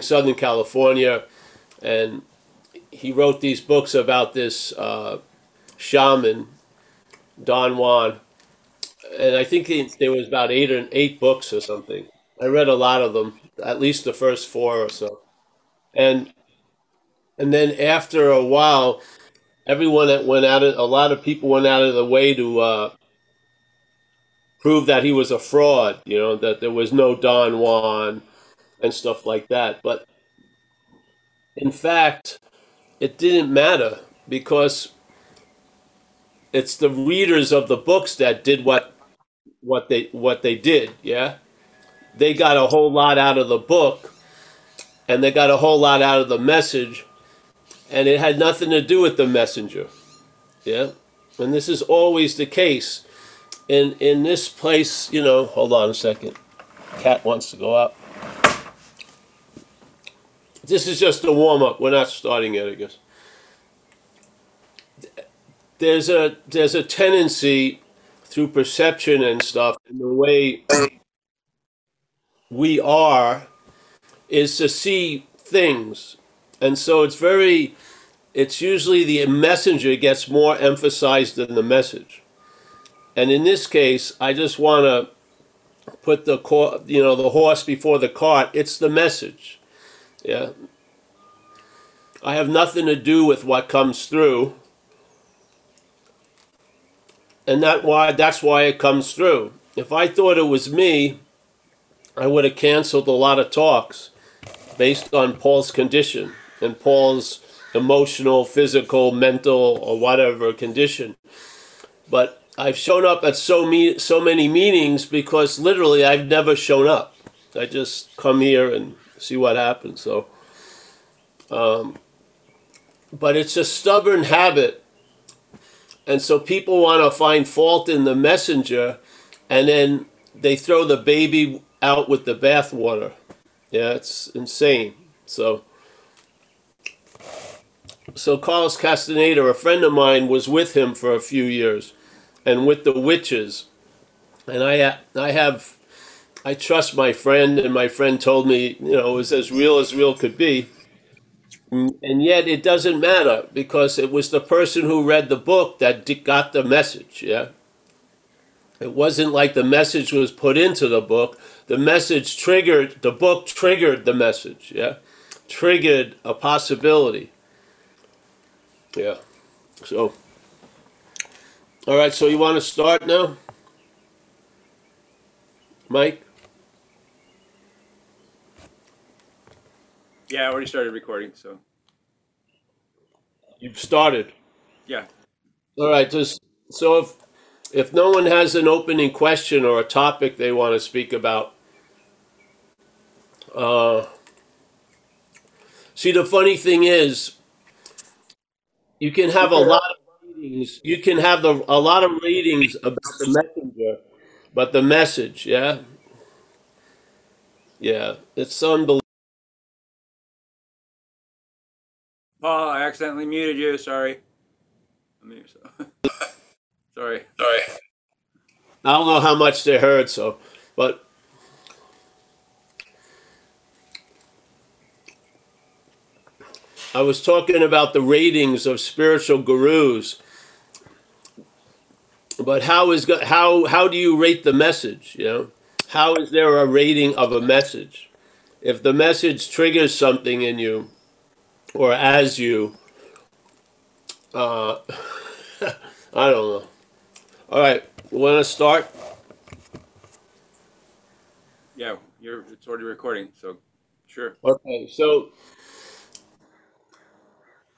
Southern California, and he wrote these books about this uh, shaman, Don Juan, and I think he, there was about eight or eight books or something. I read a lot of them, at least the first four or so, and and then after a while, everyone that went out of a lot of people went out of the way to uh, prove that he was a fraud. You know that there was no Don Juan and stuff like that. But in fact, it didn't matter because it's the readers of the books that did what what they what they did. Yeah, they got a whole lot out of the book, and they got a whole lot out of the message, and it had nothing to do with the messenger. Yeah, and this is always the case. In in this place, you know. Hold on a second. Cat wants to go out. This is just a warm up. We're not starting yet, I guess. There's a there's a tendency through perception and stuff, and the way we are, is to see things, and so it's very. It's usually the messenger gets more emphasized than the message, and in this case, I just want to put the you know the horse before the cart. It's the message yeah. I have nothing to do with what comes through. And that why that's why it comes through. If I thought it was me, I would have canceled a lot of talks based on Paul's condition and Paul's emotional, physical, mental, or whatever condition. But I've shown up at so me so many meetings because literally I've never shown up. I just come here and see what happens. So, um, but it's a stubborn habit, and so people want to find fault in the messenger, and then they throw the baby out with the bathwater. Yeah, it's insane. So, so Carlos Castaneda, a friend of mine, was with him for a few years, and with the witches, and I I have I trust my friend, and my friend told me, you know, it was as real as real could be. And yet it doesn't matter because it was the person who read the book that got the message, yeah? It wasn't like the message was put into the book. The message triggered, the book triggered the message, yeah? Triggered a possibility. Yeah. So, all right, so you want to start now? Mike? Yeah, I already started recording, so You've started. yeah. All right. Just so if if no one has an opening question or a topic they want to speak about, uh, see the funny thing is, you can have a lot of readings. You can have the, a lot of readings about the messenger, but the message, yeah, yeah, it's unbelievable. Paul, I accidentally muted you. Sorry. I mean, so- Sorry. Sorry. I don't know how much they heard, so, but I was talking about the ratings of spiritual gurus, but how is how how do you rate the message? You know, how is there a rating of a message? If the message triggers something in you, or as you, uh, I don't know. All right, want to start? Yeah, you're. It's already recording, so sure. Okay, so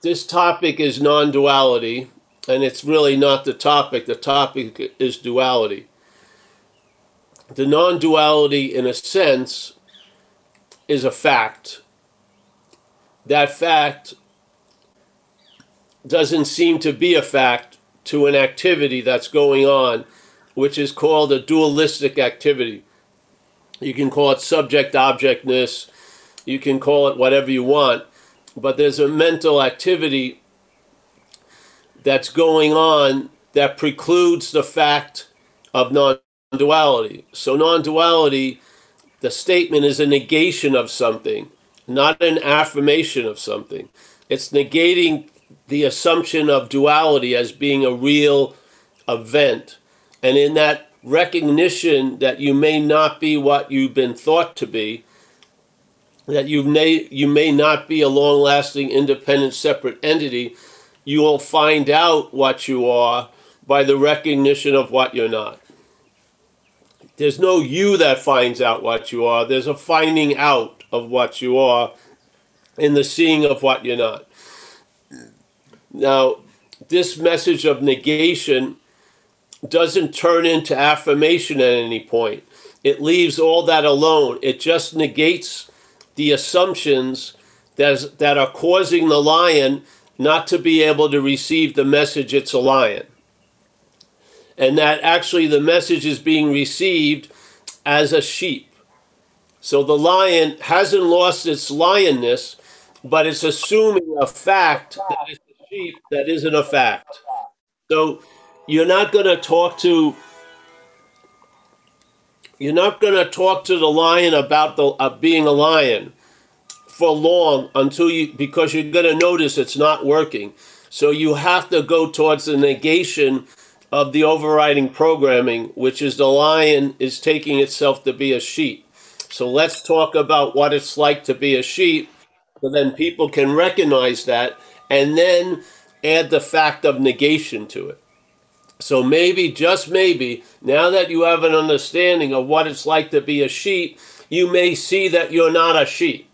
this topic is non duality, and it's really not the topic. The topic is duality. The non duality, in a sense, is a fact. That fact doesn't seem to be a fact to an activity that's going on, which is called a dualistic activity. You can call it subject objectness, you can call it whatever you want, but there's a mental activity that's going on that precludes the fact of non duality. So, non duality, the statement is a negation of something. Not an affirmation of something. It's negating the assumption of duality as being a real event. And in that recognition that you may not be what you've been thought to be, that you may, you may not be a long lasting, independent, separate entity, you will find out what you are by the recognition of what you're not. There's no you that finds out what you are, there's a finding out of what you are in the seeing of what you're not. Now, this message of negation doesn't turn into affirmation at any point. It leaves all that alone. It just negates the assumptions that, are causing the lion not to be able to receive the message it's a lion. And that actually the message is being received as a sheep. So the lion hasn't lost its lionness, but it's assuming a fact that it's a sheep that isn't a fact. So you're not going to talk to you're not going to talk to the lion about the uh, being a lion for long until you because you're going to notice it's not working. So you have to go towards the negation of the overriding programming, which is the lion is taking itself to be a sheep. So let's talk about what it's like to be a sheep, so then people can recognize that and then add the fact of negation to it. So maybe, just maybe, now that you have an understanding of what it's like to be a sheep, you may see that you're not a sheep.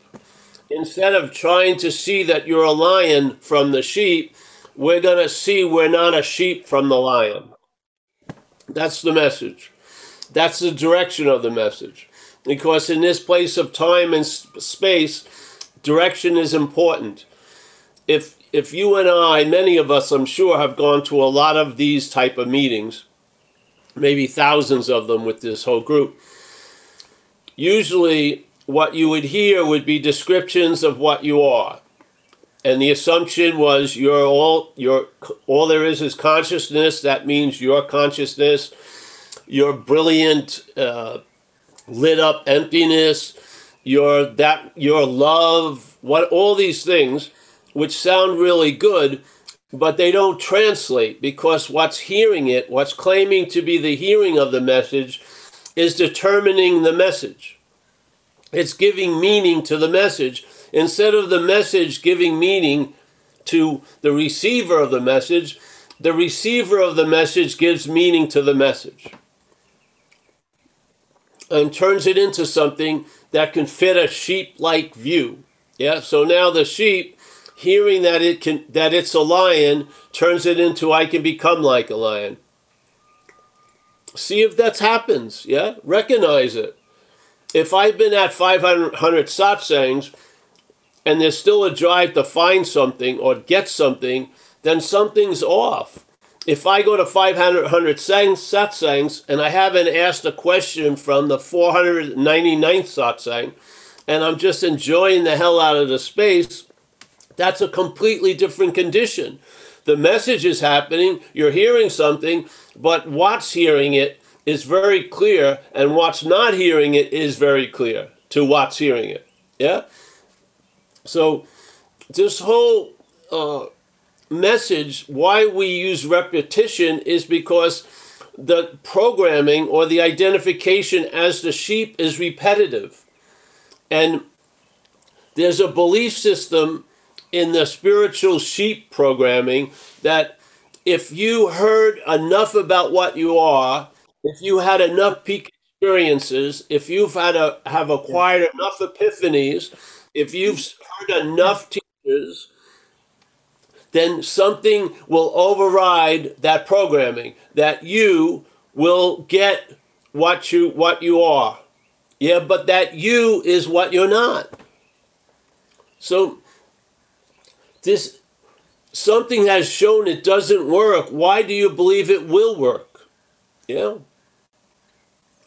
Instead of trying to see that you're a lion from the sheep, we're going to see we're not a sheep from the lion. That's the message. That's the direction of the message. Because in this place of time and space, direction is important. If if you and I, many of us, I'm sure, have gone to a lot of these type of meetings, maybe thousands of them with this whole group. Usually, what you would hear would be descriptions of what you are, and the assumption was you're all you're all there is is consciousness. That means your consciousness, your brilliant, uh, lit up emptiness, your that your love, what all these things which sound really good, but they don't translate because what's hearing it, what's claiming to be the hearing of the message, is determining the message. It's giving meaning to the message instead of the message giving meaning to the receiver of the message. The receiver of the message gives meaning to the message and turns it into something that can fit a sheep like view. Yeah, so now the sheep hearing that it can that it's a lion turns it into I can become like a lion. See if that happens, yeah? Recognize it. If I've been at 500 satsangs and there's still a drive to find something or get something, then something's off. If I go to 500 satsangs and I haven't asked a question from the 499th satsang, and I'm just enjoying the hell out of the space, that's a completely different condition. The message is happening, you're hearing something, but what's hearing it is very clear, and what's not hearing it is very clear to what's hearing it. Yeah? So, this whole uh, message, why we use repetition, is because the programming or the identification as the sheep is repetitive. And there's a belief system in the spiritual sheep programming that if you heard enough about what you are, if you had enough peak experiences, if you've had a have acquired enough epiphanies, if you've heard enough teachers, then something will override that programming that you will get what you what you are. Yeah, but that you is what you're not. So this something has shown it doesn't work. Why do you believe it will work? Yeah.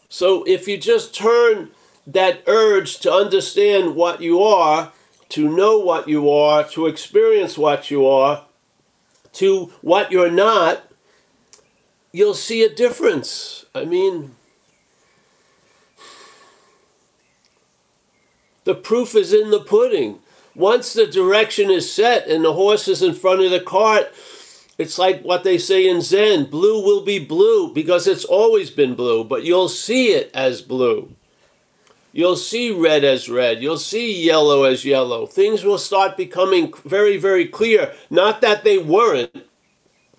So if you just turn that urge to understand what you are, to know what you are, to experience what you are, to what you're not, you'll see a difference. I mean, The proof is in the pudding. Once the direction is set and the horse is in front of the cart, it's like what they say in Zen blue will be blue because it's always been blue, but you'll see it as blue. You'll see red as red. You'll see yellow as yellow. Things will start becoming very, very clear. Not that they weren't,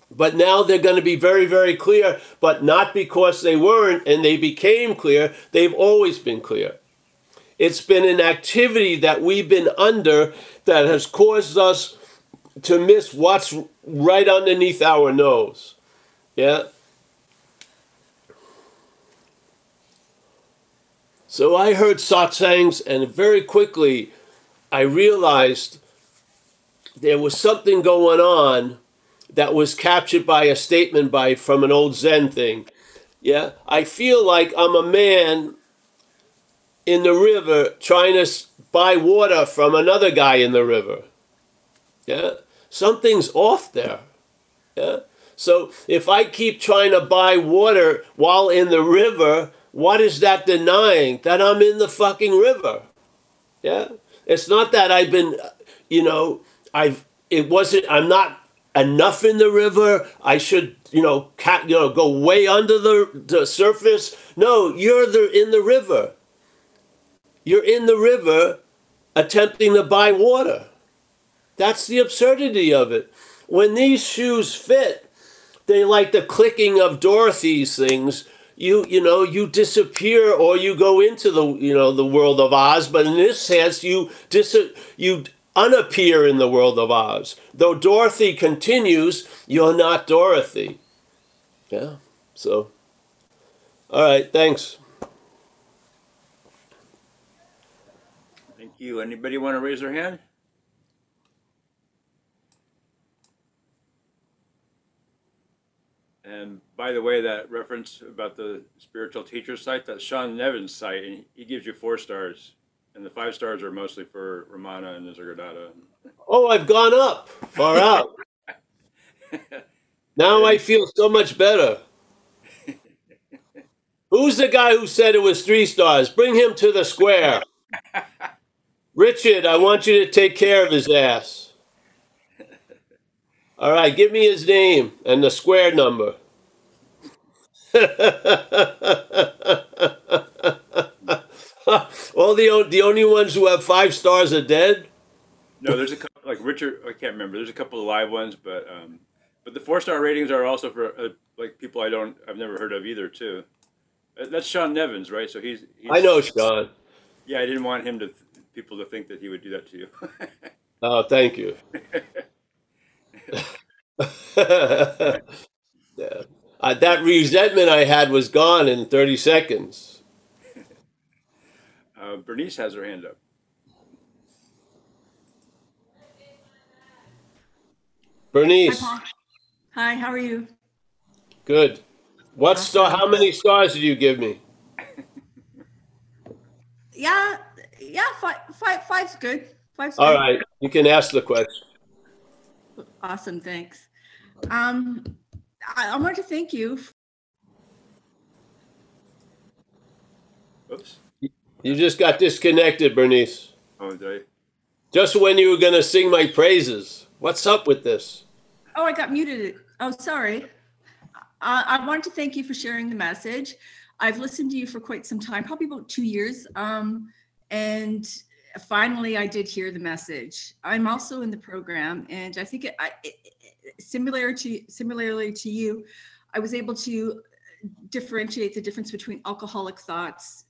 but now they're going to be very, very clear, but not because they weren't and they became clear. They've always been clear. It's been an activity that we've been under that has caused us to miss what's right underneath our nose. Yeah? So I heard satsangs, and very quickly I realized there was something going on that was captured by a statement by from an old Zen thing. Yeah, I feel like I'm a man in the river trying to buy water from another guy in the river. Yeah, something's off there. Yeah. So if I keep trying to buy water while in the river, what is that denying? That I'm in the fucking river. Yeah? It's not that I've been, you know, I've, it wasn't, I'm not enough in the river. I should, you know, cat, you know, go way under the, the surface. No, you're the, in the river. You're in the river attempting to buy water. That's the absurdity of it. When these shoes fit, they like the clicking of Dorothy's things you you know you disappear or you go into the you know the world of Oz, but in this sense you dis you unappear in the world of Oz. Though Dorothy continues, you're not Dorothy. Yeah. So, all right. Thanks. Thank you. Anybody want to raise their hand? And by the way, that reference about the spiritual teacher site, that's Sean Nevin's site, and he gives you four stars. And the five stars are mostly for Ramana and Nisargadatta. Oh, I've gone up, far out. now I feel so much better. Who's the guy who said it was three stars? Bring him to the square. Richard, I want you to take care of his ass. All right, give me his name and the square number. All the the only ones who have five stars are dead. No, there's a couple like Richard. I can't remember. There's a couple of live ones, but um, but the four star ratings are also for uh, like people I don't I've never heard of either too. Uh, that's Sean Nevins, right? So he's, he's I know Sean. Yeah, I didn't want him to people to think that he would do that to you. oh, thank you. yeah. Uh, that resentment I had was gone in 30 seconds. Uh, Bernice has her hand up. Bernice. Hi, Hi, how are you? Good. What star? How many stars did you give me? Yeah, yeah, five, five, five's good. Five's All good. right, you can ask the question. Awesome, thanks. Um, I, I want to thank you. Oops. You just got disconnected, Bernice. Oh, did I? Just when you were going to sing my praises. What's up with this? Oh, I got muted. Oh, sorry. I, I wanted to thank you for sharing the message. I've listened to you for quite some time, probably about two years. Um, and finally, I did hear the message. I'm also in the program, and I think it, I, it, similar to similarly to you, I was able to differentiate the difference between alcoholic thoughts.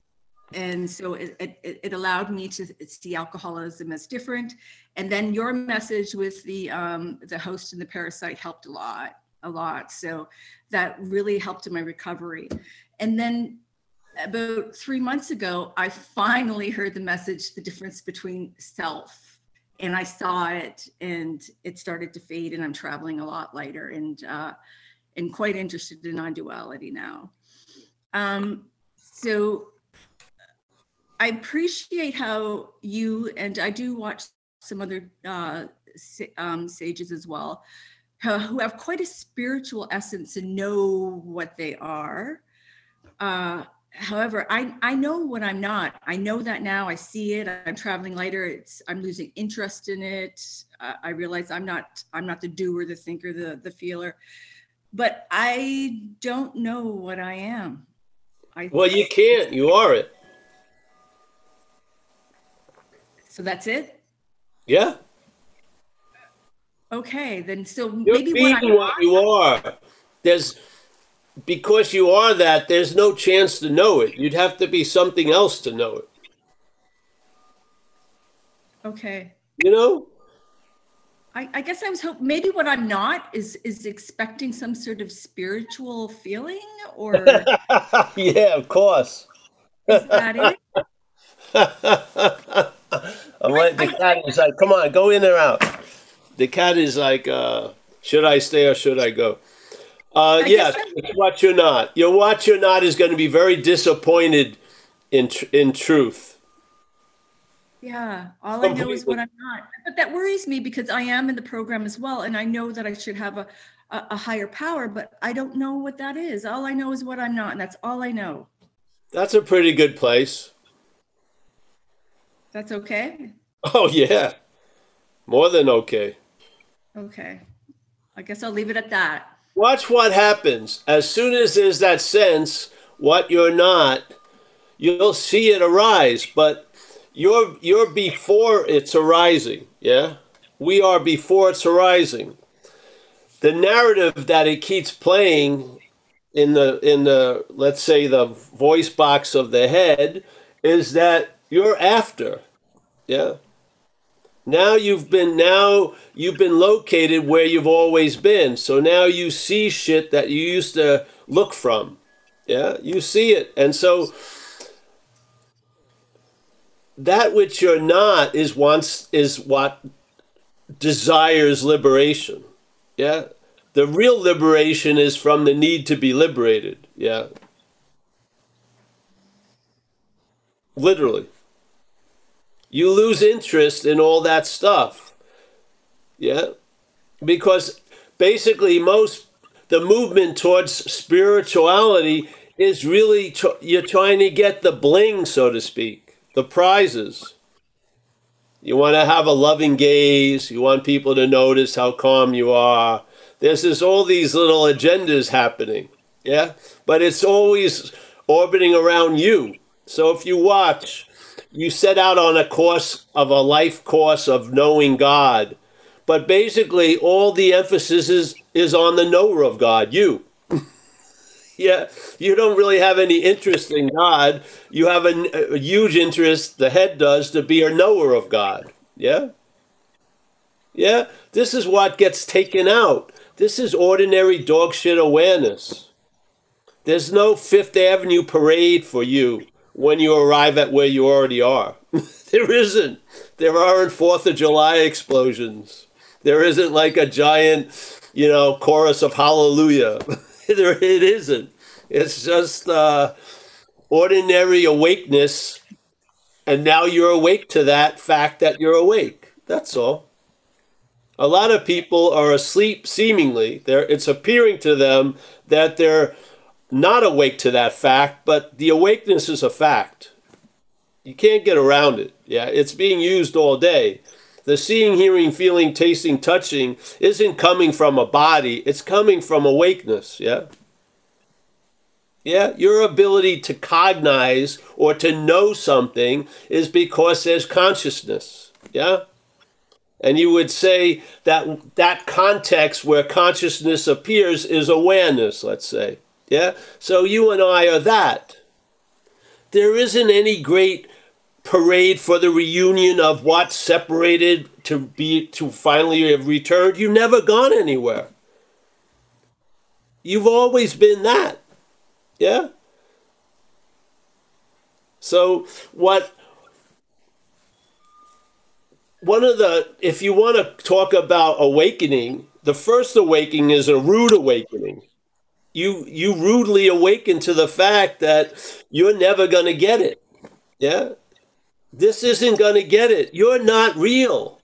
And so it, it, it, allowed me to see alcoholism as different. And then your message with the um, the host and the parasite helped a lot a lot. So that really helped in my recovery. And then about three months ago i finally heard the message the difference between self and i saw it and it started to fade and i'm traveling a lot lighter and uh, and quite interested in non-duality now um, so I appreciate how you and I do watch some other uh, um, sages as well, who have quite a spiritual essence and know what they are. Uh, however, I, I know what I'm not. I know that now. I see it. I'm traveling lighter. It's I'm losing interest in it. Uh, I realize I'm not I'm not the doer, the thinker, the the feeler. But I don't know what I am. I Well, you can't. You are it. so that's it. Yeah. Okay, then so You're maybe being what what you are. There's because you are that. There's no chance to know it. You'd have to be something else to know it. okay. You know? I, I guess I was hoping maybe what I'm not is is expecting some sort of spiritual feeling or yeah, of course. Is that it? I'm like the cat is like, come on, go in or out. The cat is like, uh, should I stay or should I go? Uh, yes, what you're not. Your what you're not is going to be very disappointed in tr- in truth. Yeah, all I know is what I'm not. But that worries me because I am in the program as well, and I know that I should have a, a, a higher power, but I don't know what that is. All I know is what I'm not, and that's all I know. That's a pretty good place. That's okay. Oh yeah, more than okay. Okay. I guess I'll leave it at that. Watch what happens. As soon as there's that sense, what you're not, you'll see it arise, but you're you're before it's arising, yeah? We are before it's arising. The narrative that it keeps playing in the in the let's say the voice box of the head is that you're after. Yeah? Now you've been now you've been located where you've always been. So now you see shit that you used to look from. Yeah, you see it. And so that which you're not is wants is what desires liberation. Yeah. The real liberation is from the need to be liberated. Yeah. Literally you lose interest in all that stuff. Yeah? Because basically, most the movement towards spirituality is really you're trying to get the bling, so to speak, the prizes. You want to have a loving gaze. You want people to notice how calm you are. There's this, all these little agendas happening. Yeah? But it's always orbiting around you. So if you watch, you set out on a course of a life course of knowing God. But basically, all the emphasis is, is on the knower of God, you. yeah, you don't really have any interest in God. You have a, a huge interest, the head does, to be a knower of God. Yeah? Yeah? This is what gets taken out. This is ordinary dogshit awareness. There's no Fifth Avenue parade for you when you arrive at where you already are. there isn't. There aren't Fourth of July explosions. There isn't like a giant, you know, chorus of hallelujah. there it isn't. It's just uh, ordinary awakeness, and now you're awake to that fact that you're awake. That's all. A lot of people are asleep seemingly. They're, it's appearing to them that they're not awake to that fact, but the awakeness is a fact. You can't get around it. Yeah, it's being used all day. The seeing, hearing, feeling, tasting, touching isn't coming from a body, it's coming from awakeness. Yeah. Yeah, your ability to cognize or to know something is because there's consciousness. Yeah. And you would say that that context where consciousness appears is awareness, let's say. Yeah? So you and I are that. There isn't any great parade for the reunion of what separated to be to finally have returned. You've never gone anywhere. You've always been that. Yeah? So what one of the if you want to talk about awakening, the first awakening is a rude awakening you you rudely awaken to the fact that you're never going to get it. Yeah? This isn't going to get it. You're not real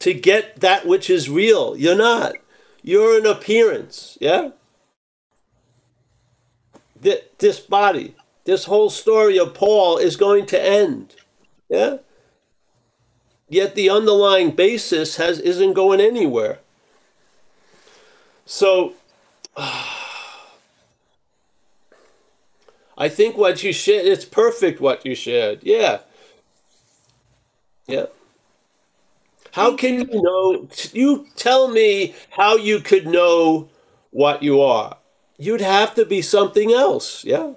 to get that which is real. You're not. You're an appearance. Yeah? Th- this body This whole story of Paul is going to end. Yeah? Yet the underlying basis has isn't going anywhere. So I think what you shared, it's perfect what you shared. Yeah. Yeah. How can you. you know? You tell me how you could know what you are. You'd have to be something else. Yeah.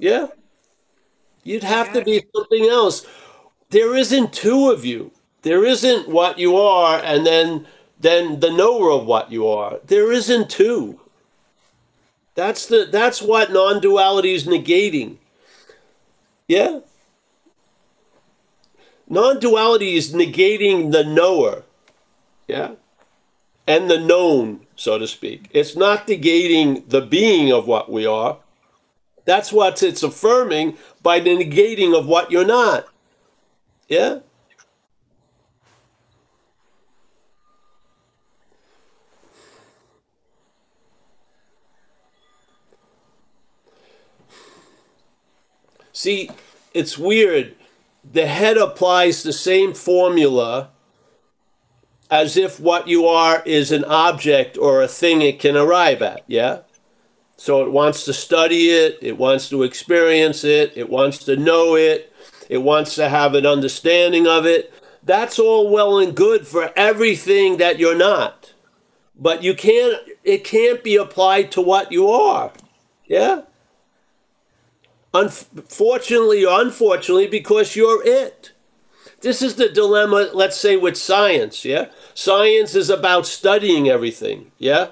Yeah. You'd have to be something else. There isn't two of you. There isn't what you are and then then the knower of what you are. There isn't two. That's the that's what non-duality is negating. Yeah. Non-duality is negating the knower. Yeah. And the known, so to speak. It's not negating the being of what we are. That's what it's affirming by the negating of what you're not. Yeah? See, it's weird. The head applies the same formula as if what you are is an object or a thing it can arrive at. Yeah? So it wants to study it, it wants to experience it, it wants to know it, it wants to have an understanding of it. That's all well and good for everything that you're not. But you can't it can't be applied to what you are. Yeah? Unfortunately or unfortunately, because you're it. This is the dilemma, let's say, with science, yeah? Science is about studying everything, yeah?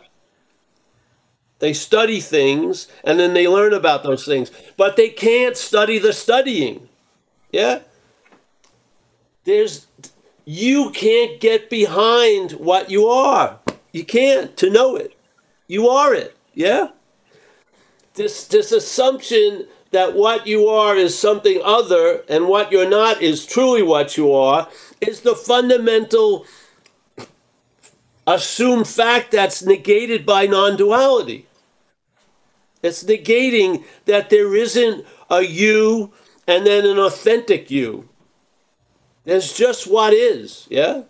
They study things and then they learn about those things, but they can't study the studying. Yeah? There's you can't get behind what you are. You can't to know it. You are it. Yeah? This this assumption that what you are is something other and what you're not is truly what you are is the fundamental assumed fact that's negated by non-duality. It's negating that there isn't a you and then an authentic you. There's just what is, yeah?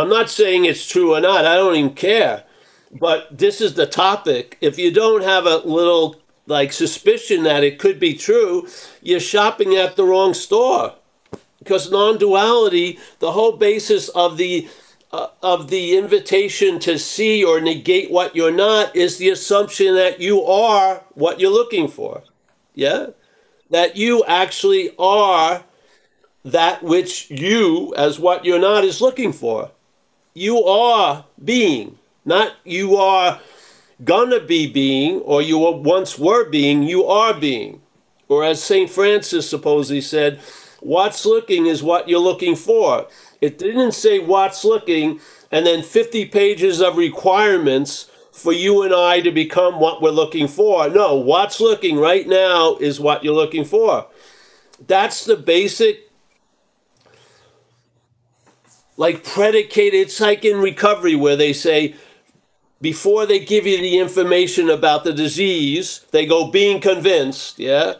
I'm not saying it's true or not, I don't even care. But this is the topic. If you don't have a little like suspicion that it could be true, you're shopping at the wrong store. Because non-duality, the whole basis of the uh, of the invitation to see or negate what you're not is the assumption that you are what you're looking for. Yeah? That you actually are that which you, as what you're not, is looking for. You are being, not you are gonna be being or you once were being, you are being. Or as St. Francis supposedly said, what's looking is what you're looking for. It didn't say what's looking and then 50 pages of requirements for you and I to become what we're looking for. No, what's looking right now is what you're looking for. That's the basic like predicated like in recovery where they say before they give you the information about the disease, they go being convinced, yeah?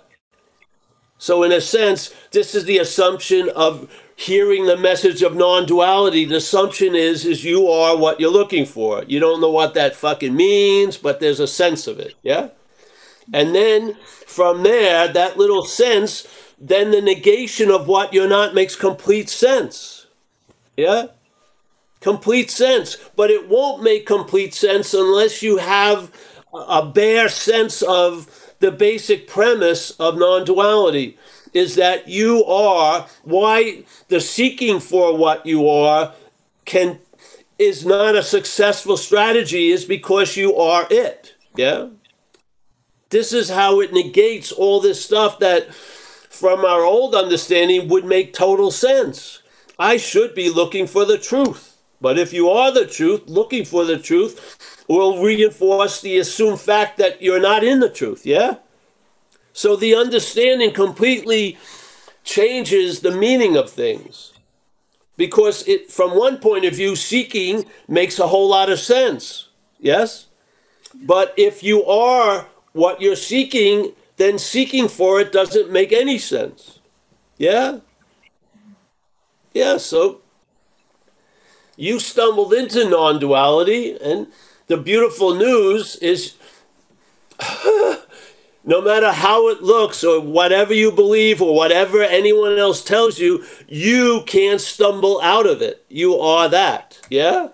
So in a sense, this is the assumption of hearing the message of non-duality. The assumption is is you are what you're looking for. You don't know what that fucking means, but there's a sense of it, yeah? And then from there, that little sense, then the negation of what you're not makes complete sense. Yeah? Complete sense. But it won't make complete sense unless you have a bare sense of the basic premise of non duality is that you are why the seeking for what you are can is not a successful strategy is because you are it yeah this is how it negates all this stuff that from our old understanding would make total sense I should be looking for the truth. But if you are the truth, looking for the truth will reinforce the assumed fact that you're not in the truth, yeah? So the understanding completely changes the meaning of things. because it from one point of view seeking makes a whole lot of sense yes but if you are what you're seeking then seeking for it doesn't make any sense yeah yeah so you stumbled into non-duality and the beautiful news is no matter how it looks or whatever you believe or whatever anyone else tells you, you can't stumble out of it. You are that. Yeah?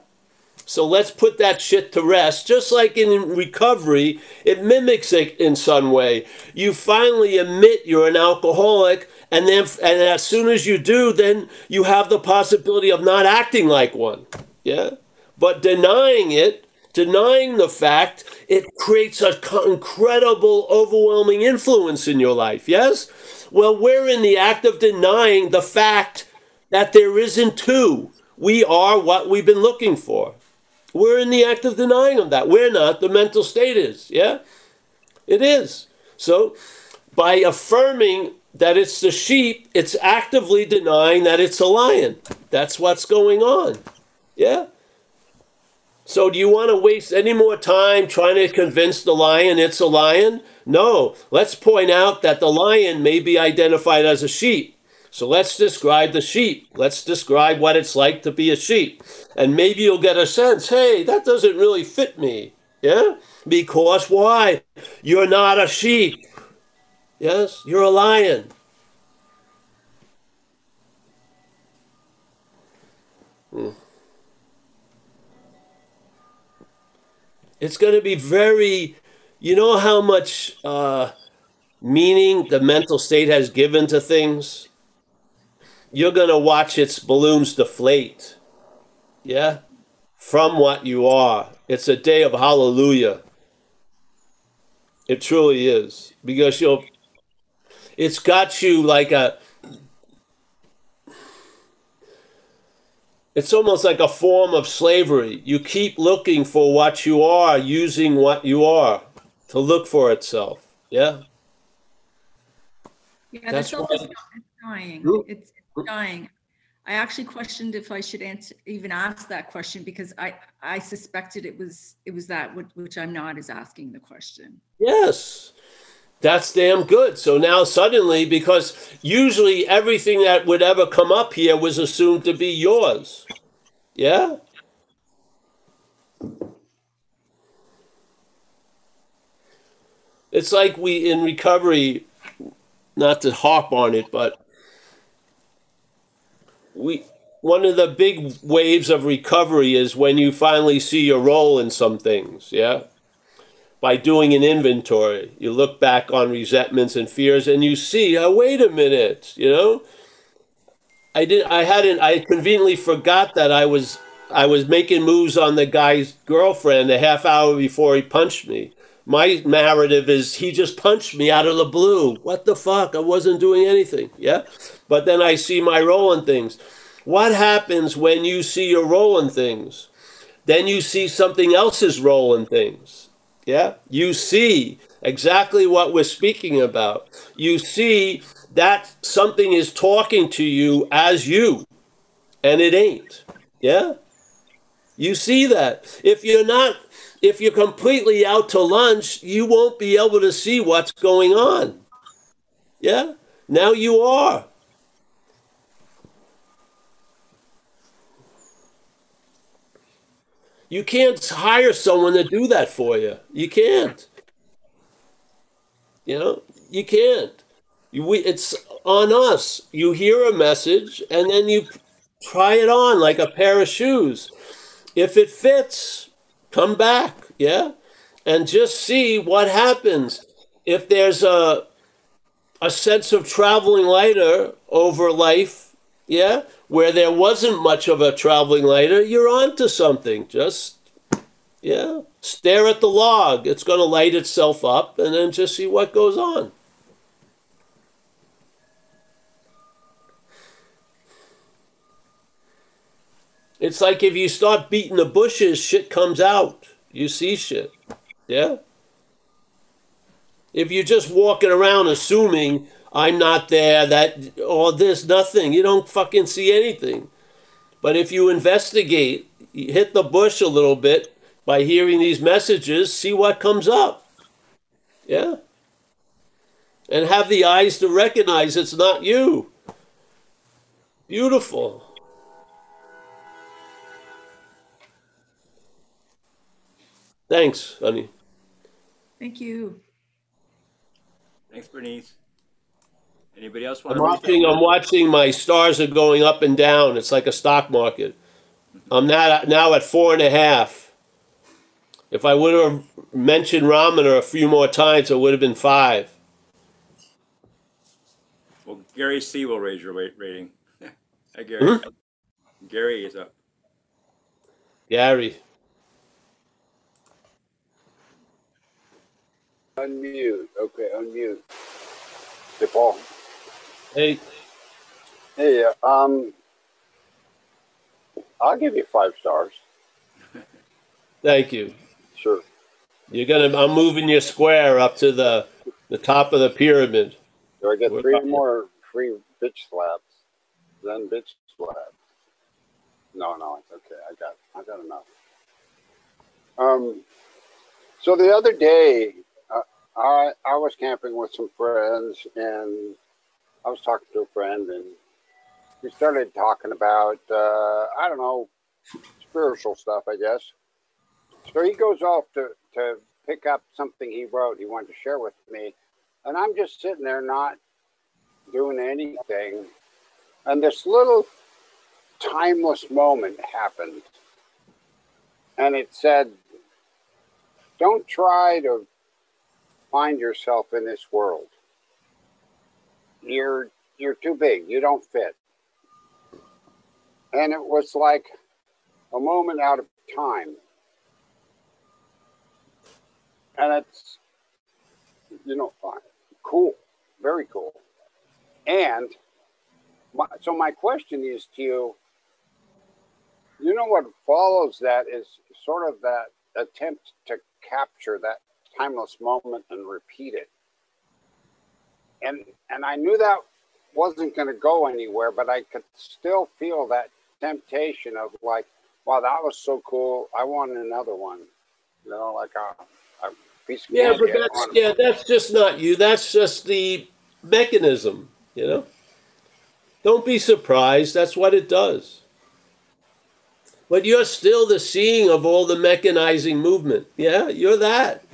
So let's put that shit to rest. Just like in recovery, it mimics it in some way. You finally admit you're an alcoholic, and then and as soon as you do, then you have the possibility of not acting like one. Yeah? But denying it denying the fact, it creates an incredible, overwhelming influence in your life. Yes? Well, we're in the act of denying the fact that there isn't two. We are what we've been looking for. We're in the act of denying of that. We're not. The mental state is. Yeah? It is. So, by affirming that it's the sheep, it's actively denying that it's a lion. That's what's going on. Yeah? So, do you want to waste any more time trying to convince the lion it's a lion? No. Let's point out that the lion may be identified as a sheep. So, let's describe the sheep. Let's describe what it's like to be a sheep. And maybe you'll get a sense hey, that doesn't really fit me. Yeah? Because why? You're not a sheep. Yes? You're a lion. Hmm. it's going to be very you know how much uh, meaning the mental state has given to things you're going to watch its balloons deflate yeah from what you are it's a day of hallelujah it truly is because you'll it's got you like a It's almost like a form of slavery. You keep looking for what you are, using what you are to look for itself. Yeah? Yeah, That's right. is dying. It's it's dying. I actually questioned if I should answer, even ask that question because I, I suspected it was, it was that, which, which I'm not, is asking the question. Yes. That's damn good. So now suddenly, because usually everything that would ever come up here was assumed to be yours. Yeah? It's like we in recovery, not to harp on it, but we one of the big waves of recovery is when you finally see your role in some things, yeah? By doing an inventory. You look back on resentments and fears and you see, oh wait a minute, you know? I did I hadn't I conveniently forgot that I was I was making moves on the guy's girlfriend a half hour before he punched me. My narrative is he just punched me out of the blue. What the fuck? I wasn't doing anything. Yeah? But then I see my role in things. What happens when you see your role in things? Then you see something else's role in things. Yeah? You see exactly what we're speaking about. You see that something is talking to you as you, and it ain't. Yeah? You see that. If you're not, if you're completely out to lunch, you won't be able to see what's going on. Yeah? Now you are. You can't hire someone to do that for you. You can't. You know, you can't. You, we, it's on us. You hear a message and then you try it on like a pair of shoes. If it fits, come back, yeah? And just see what happens. If there's a a sense of traveling lighter over life, yeah, where there wasn't much of a traveling lighter, you're onto something. Just yeah, stare at the log. It's going to light itself up and then just see what goes on. It's like if you start beating the bushes, shit comes out. You see shit. Yeah? If you're just walking around assuming I'm not there, that or this, nothing, you don't fucking see anything. But if you investigate, you hit the bush a little bit by hearing these messages, see what comes up. Yeah. And have the eyes to recognize it's not you. Beautiful. Thanks, honey. Thank you. Thanks, Bernice. Anybody else want I'm to raise watching. their I'm watching. My stars are going up and down. It's like a stock market. I'm not now at four and a half. If I would have mentioned Ramana a few more times, it would have been five. Well, Gary C will raise your weight rating. Hi, Gary. Hmm? Gary is up. Gary, Unmute. Okay, unmute. Hey, Paul. Hey, Hey, um, I'll give you five stars. thank you. Sure. You're gonna. I'm moving your square up to the the top of the pyramid. Do I get What three more free bitch slaps? Then bitch slaps. No, no, it's okay. I got, I got enough. Um, so the other day, uh, I I was camping with some friends, and I was talking to a friend, and we started talking about uh, I don't know spiritual stuff, I guess. So he goes off to to pick up something he wrote he wanted to share with me, and I'm just sitting there not doing anything, and this little timeless moment happened, and it said, "Don't try to find yourself in this world. You're you're too big. You don't fit." And it was like a moment out of time. And it's, you know, fine. cool, very cool. And my, so my question is to you, you know what follows that is sort of that attempt to capture that timeless moment and repeat it. And and I knew that wasn't going to go anywhere, but I could still feel that temptation of like, wow, that was so cool. I want another one. You know, like a, a piece of Yeah, but that's yeah, that's just not you. That's just the mechanism. You know. Don't be surprised. That's what it does. But you're still the seeing of all the mechanizing movement. Yeah, you're that.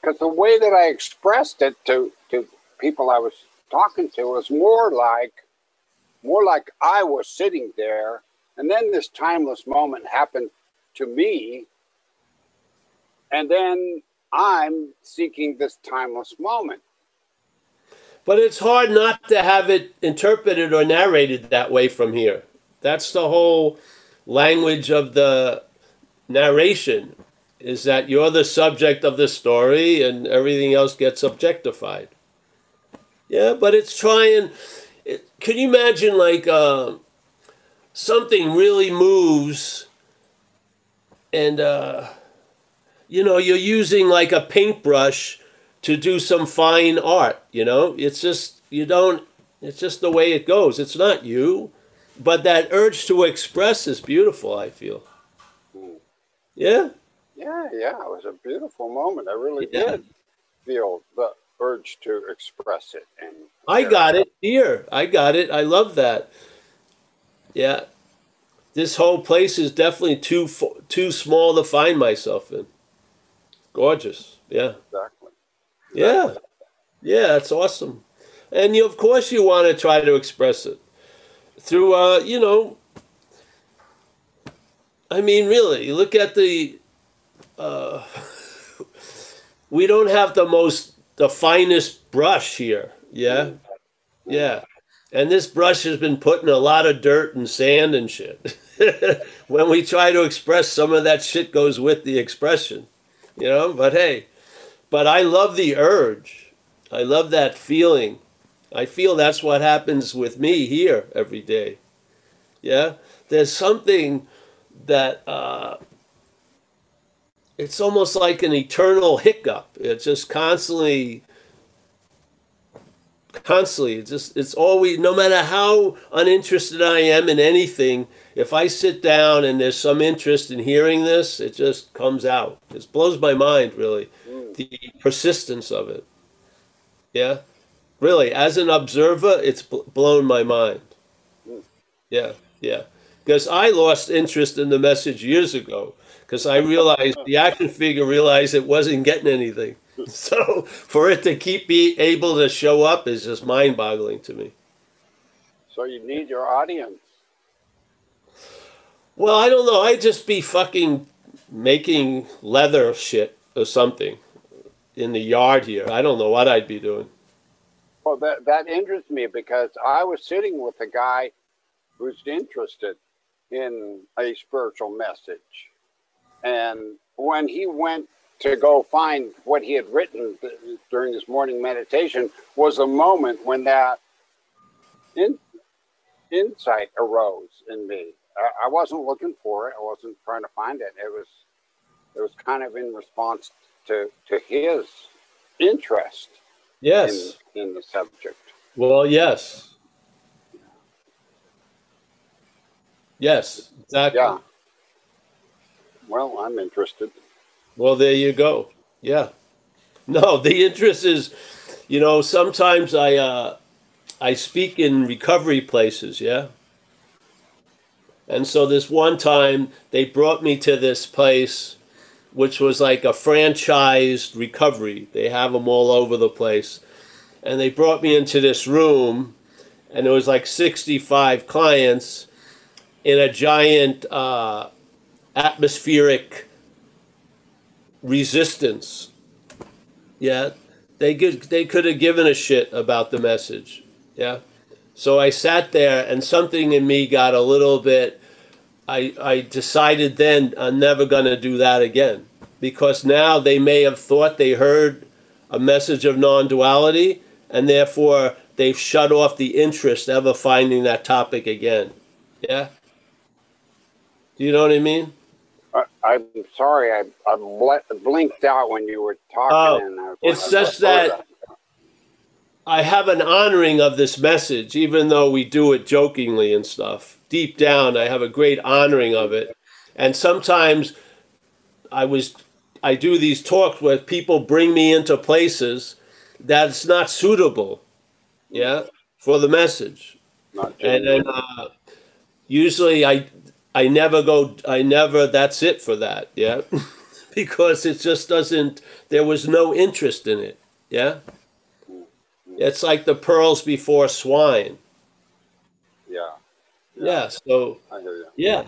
Because the way that I expressed it to to people I was talking to was more like more like I was sitting there, and then this timeless moment happened to me, and then I'm seeking this timeless moment. But it's hard not to have it interpreted or narrated that way from here. That's the whole language of the narration is that you're the subject of the story and everything else gets objectified. Yeah, but it's trying. It, can you imagine like uh, something really moves and uh, you know you're using like a paintbrush to do some fine art you know it's just you don't it's just the way it goes it's not you but that urge to express is beautiful i feel yeah Yeah, yeah, it was a beautiful moment. I really Yeah. did feel the urge to express it, and i got it here i got it i love that yeah this whole place is definitely too too small to find myself in gorgeous yeah exactly. Yeah, yeah, that's awesome. And you, of course, you want to try to express it through, uh, you know. I mean, really, you look at the. Uh, we don't have the most, the finest brush here. Yeah, yeah, and this brush has been put in a lot of dirt and sand and shit. when we try to express, some of that shit goes with the expression, you know. But hey, but I love the urge. I love that feeling. I feel that's what happens with me here every day. Yeah, there's something that uh, it's almost like an eternal hiccup. It's just constantly constantly. It's just it's always no matter how uninterested I am in anything. If I sit down and there's some interest in hearing this, it just comes out. It blows my mind, really, mm. the persistence of it. Yeah, really. As an observer, it's blown my mind. Mm. Yeah, yeah. Because I lost interest in the message years ago because I realized the action figure realized it wasn't getting anything. So for it to keep be able to show up is just mind boggling to me. So you need your audience. Well, I don't know. I'd just be fucking making leather shit or something in the yard here. I don't know what I'd be doing. Well, that that interests me because I was sitting with a guy who's interested in a spiritual message, and when he went to go find what he had written during this morning meditation, was a moment when that in, insight arose in me. I, I wasn't looking for it. I wasn't trying to find it. It was it was kind of in response to to his interest Yes. in, in the subject. Well, yes. Yes, exactly. Yeah. Well, I'm interested. Well, there you go. Yeah. No, the interest is, you know, sometimes I uh, I speak in recovery places, yeah. And so this one time they brought me to this place, which was like a franchised recovery. They have them all over the place, and they brought me into this room, and there was like sixty-five clients in a giant uh, atmospheric resistance. Yeah, they could they could have given a shit about the message. Yeah, so I sat there, and something in me got a little bit. I I decided then I'm never gonna do that again because now they may have thought they heard a message of non-duality, and therefore they've shut off the interest ever finding that topic again. Yeah. Do you know what I mean? I, I'm sorry, I, I ble- blinked out when you were talking. Oh, it's just "Oh, that- I have an honoring of this message, even though we do it jokingly and stuff. Deep down, I have a great honoring of it. And sometimes I was, I do these talks where people bring me into places that's not suitable, yeah, for the message. Not And then uh, usually I, I never go, I never, that's it for that, yeah, because it just doesn't, there was no interest in it, yeah. It's like the pearls before swine. yeah, Yeah. So I hear you. yeah.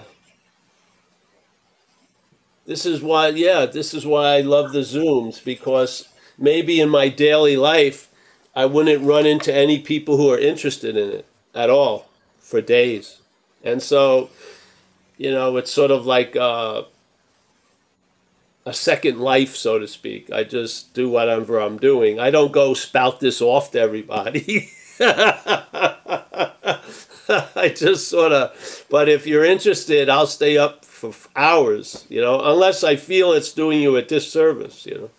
This is why yeah, this is why I love the Zooms because maybe in my daily life I wouldn't run into any people who are interested in it at all for days. And so, you know, it's sort of like uh, a second life, so to speak. I just do whatever I'm doing. I don't go spout this off to everybody. I just sort of, but if you're interested, I'll stay up for hours, you know, unless I feel it's doing you a disservice, you know.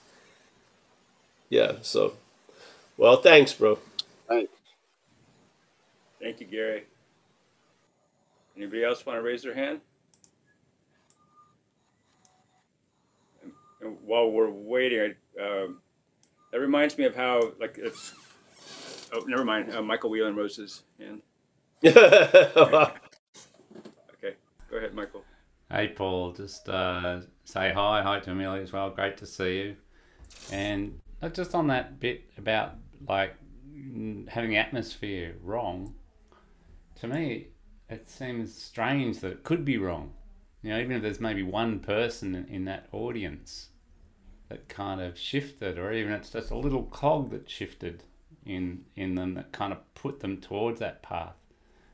Yeah, so, well, thanks, bro. Thanks. Thank you, Gary. Anybody else want to raise their hand? And, and while we're waiting, I, um, that reminds me of how, like, it's. Oh, never mind. Uh, Michael Whelan rose his hand. yeah, Okay, go ahead, Michael. Hey, Paul, just uh, say hi. Hi to Amelia as well. Great to see you. And just on that bit about like having atmosphere wrong, to me, it seems strange that it could be wrong. You know, even if there's maybe one person in, in that audience that kind of shifted, or even it's just a little cog that shifted in in them that kind of put them towards that path.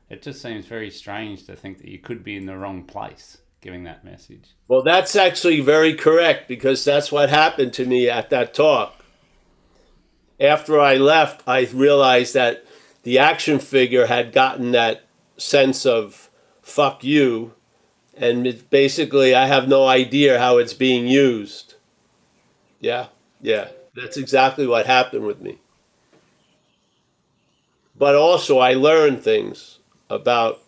It just seems very strange to think that you could be in the wrong place giving that message. Well, that's actually very correct because that's what happened to me at that talk. After I left, I realized that the action figure had gotten that sense of fuck you, and basically, I have no idea how it's being used. Yeah, yeah, that's exactly what happened with me. but also I learned things about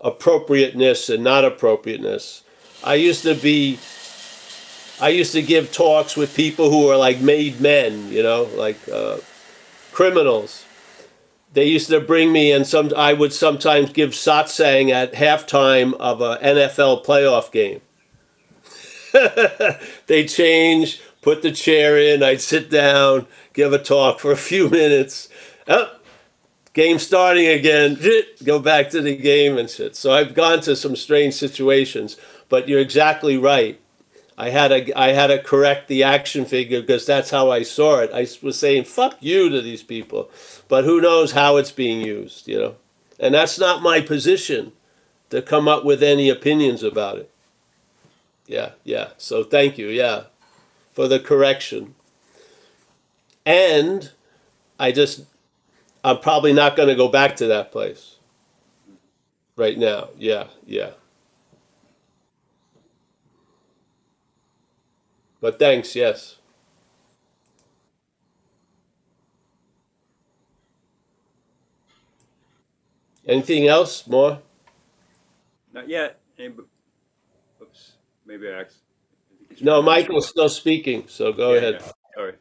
appropriateness and not appropriateness. I used to be I used to give talks with people who were like made men, you know, like uh, criminals. They used to bring me, and some I would sometimes give satsang at halftime of a NFL playoff game. they change, put the chair in, I'd sit down, give a talk for a few minutes. Oh, game starting again. Go back to the game and shit. So I've gone to some strange situations, but you're exactly right. I had to I had to correct the action figure because that's how I saw it. I was saying "fuck you" to these people, but who knows how it's being used, you know? And that's not my position to come up with any opinions about it. Yeah, yeah. So thank you, yeah, for the correction. And I just I'm probably not going to go back to that place right now. Yeah, yeah. But thanks, yes. Anything else more? Not yet. Anybody, oops. Maybe I asked. No, Michael's still speaking, so go Yeah, ahead. yeah. All right.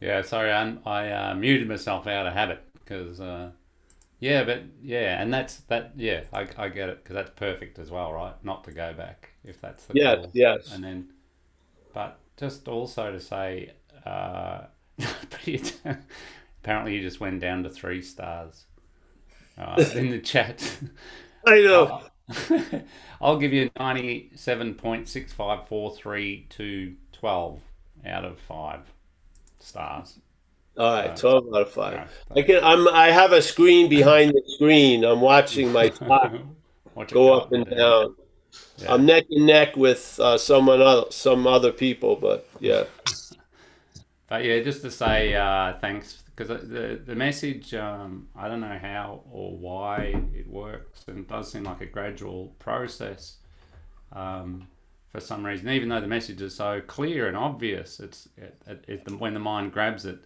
Yeah, sorry, I, I uh, muted myself out of habit because, uh, yeah, but yeah, and that's that. Yeah, I, I get it because that's perfect as well, right? Not to go back if that's the Yes, call. yes. And then, but just also to say, uh, apparently you just went down to three stars uh, in the chat. I know. I'll give you 97.6543 to 12 out of 5 stars. All right, twelve out of five. Yeah. I can. I'm. I have a screen behind the screen. I'm watching my What go up and there? down. Yeah. I'm neck and neck with uh, someone other, some other people, but yeah. But yeah, just to say uh, thanks because the the message um, I don't know how or why it works and it does seem like a gradual process um, for some reason. Even though the message is so clear and obvious, it's it, it, when the mind grabs it,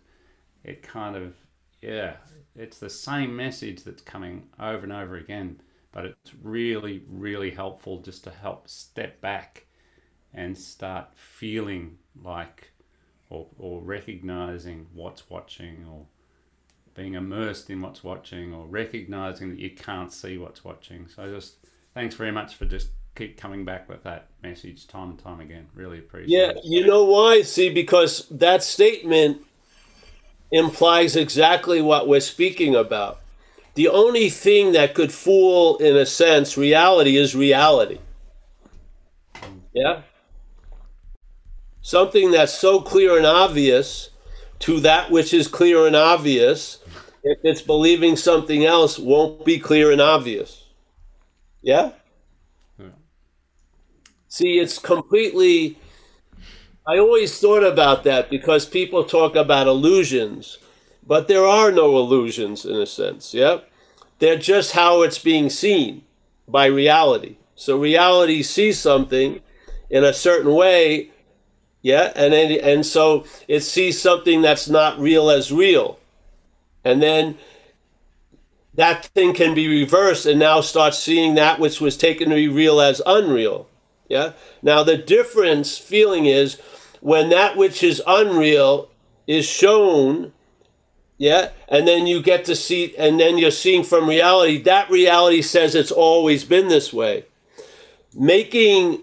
it kind of yeah, it's the same message that's coming over and over again. But it's really really helpful just to help step back and start feeling like or, or recognizing what's watching or being immersed in what's watching or recognizing that you can't see what's watching. So just thanks very much for just keep coming back with that message time and time again. Really appreciate Yeah, it. Yeah, you know why? See, because that statement implies exactly what we're speaking about. The only thing that could fool, in a sense, reality is reality. Yeah? Something that's so clear and obvious to that which is clear and obvious, if it's believing something else, won't be clear and obvious. Yeah? Yeah. See, it's completely. I always thought about that because people talk about illusions, but there are no illusions in a sense, yeah? They're just how it's being seen by reality. So reality sees something in a certain way, yeah, and and so it sees something that's not real as real. And then that thing can be reversed and now start seeing that which was taken to be real as unreal. Yeah. Now the difference feeling is when that which is unreal is shown, yeah, and then you get to see, and then you're seeing from reality, that reality says it's always been this way. Making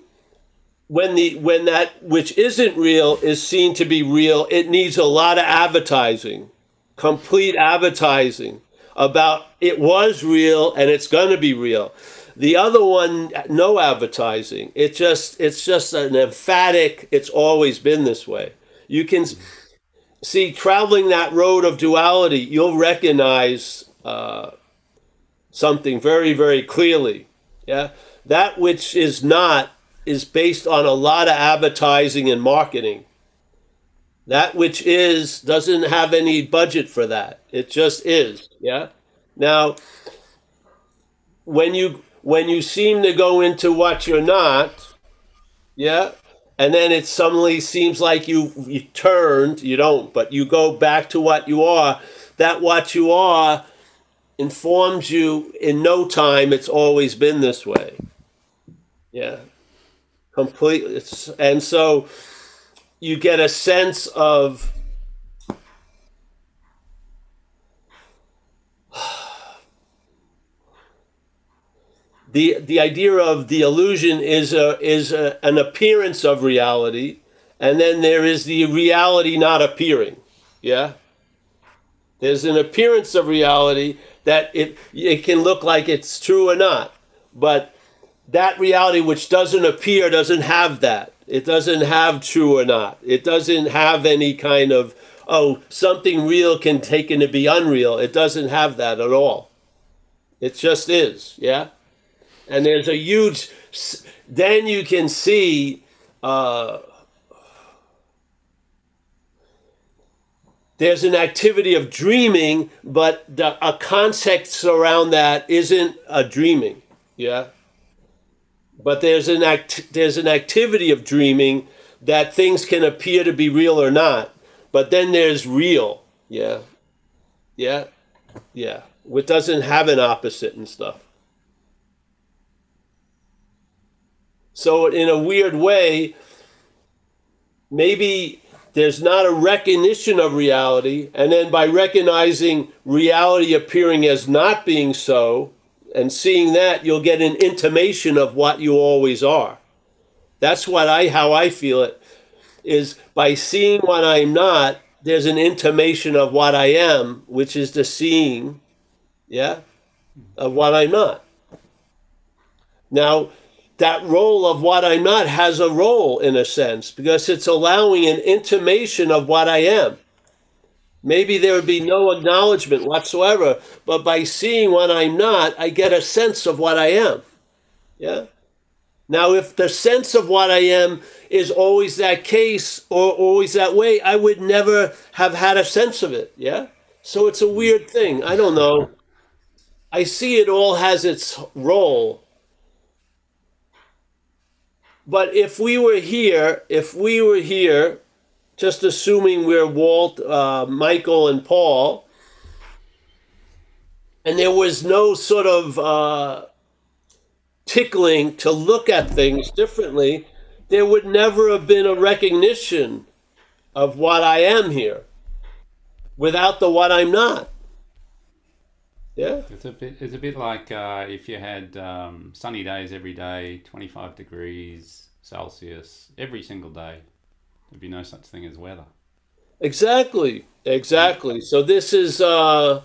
when the when that which isn't real is seen to be real, it needs a lot of advertising, complete advertising about it was real and it's going to be real. The other one, no advertising. It just it's just an emphatic. It's always been this way. You can see traveling that road of duality. You'll recognize uh, something very very clearly. Yeah, that which is not is based on a lot of advertising and marketing. That which is doesn't have any budget for that. It just is. Yeah. Now, when you when you seem to go into what you're not, yeah, and then it suddenly seems like you you turned, you don't, but you go back to what you are. that what you are informs you in no time it's always been this way. Yeah. Completely. And so you get a sense of the the idea of the illusion is a, is a, an appearance of reality, and then there is the reality not appearing. Yeah, there's an appearance of reality that it it can look like it's true or not, but that reality which doesn't appear doesn't have that. It doesn't have true or not. It doesn't have any kind of oh something real can take taken to be unreal. It doesn't have that at all. It just is. Yeah and there's a huge then you can see uh, there's an activity of dreaming but the, a context around that isn't a dreaming yeah but there's an act there's an activity of dreaming that things can appear to be real or not but then there's real. Yeah. Yeah. Yeah. Which doesn't have an opposite and stuff. So, in a weird way, maybe there's not a recognition of reality, and then by recognizing reality appearing as not being so, and seeing that, you'll get an intimation of what you always are. That's what I how I feel it is by seeing what I'm not, there's an intimation of what I am, which is the seeing, yeah, of what I'm not. Now, that role of what I'm not has a role in a sense because it's allowing an intimation of what I am. Maybe there would be no acknowledgement whatsoever, but by seeing what I'm not, I get a sense of what I am. Yeah? Now, if the sense of what I am is always that case or always that way, I would never have had a sense of it. Yeah? So it's a weird thing. I don't know. I see it all has its role but if we were here, if we were here, just assuming we're Walt, uh, Michael, and Paul, and there was no sort of uh, tickling to look at things differently, there would never have been a recognition of what I am here without the what I'm not. Yeah. It's a bit. It's a bit like uh, if you had um, sunny days every day, twenty five degrees Celsius every single day. There'd be no such thing as weather. Exactly. Exactly. So this is, uh,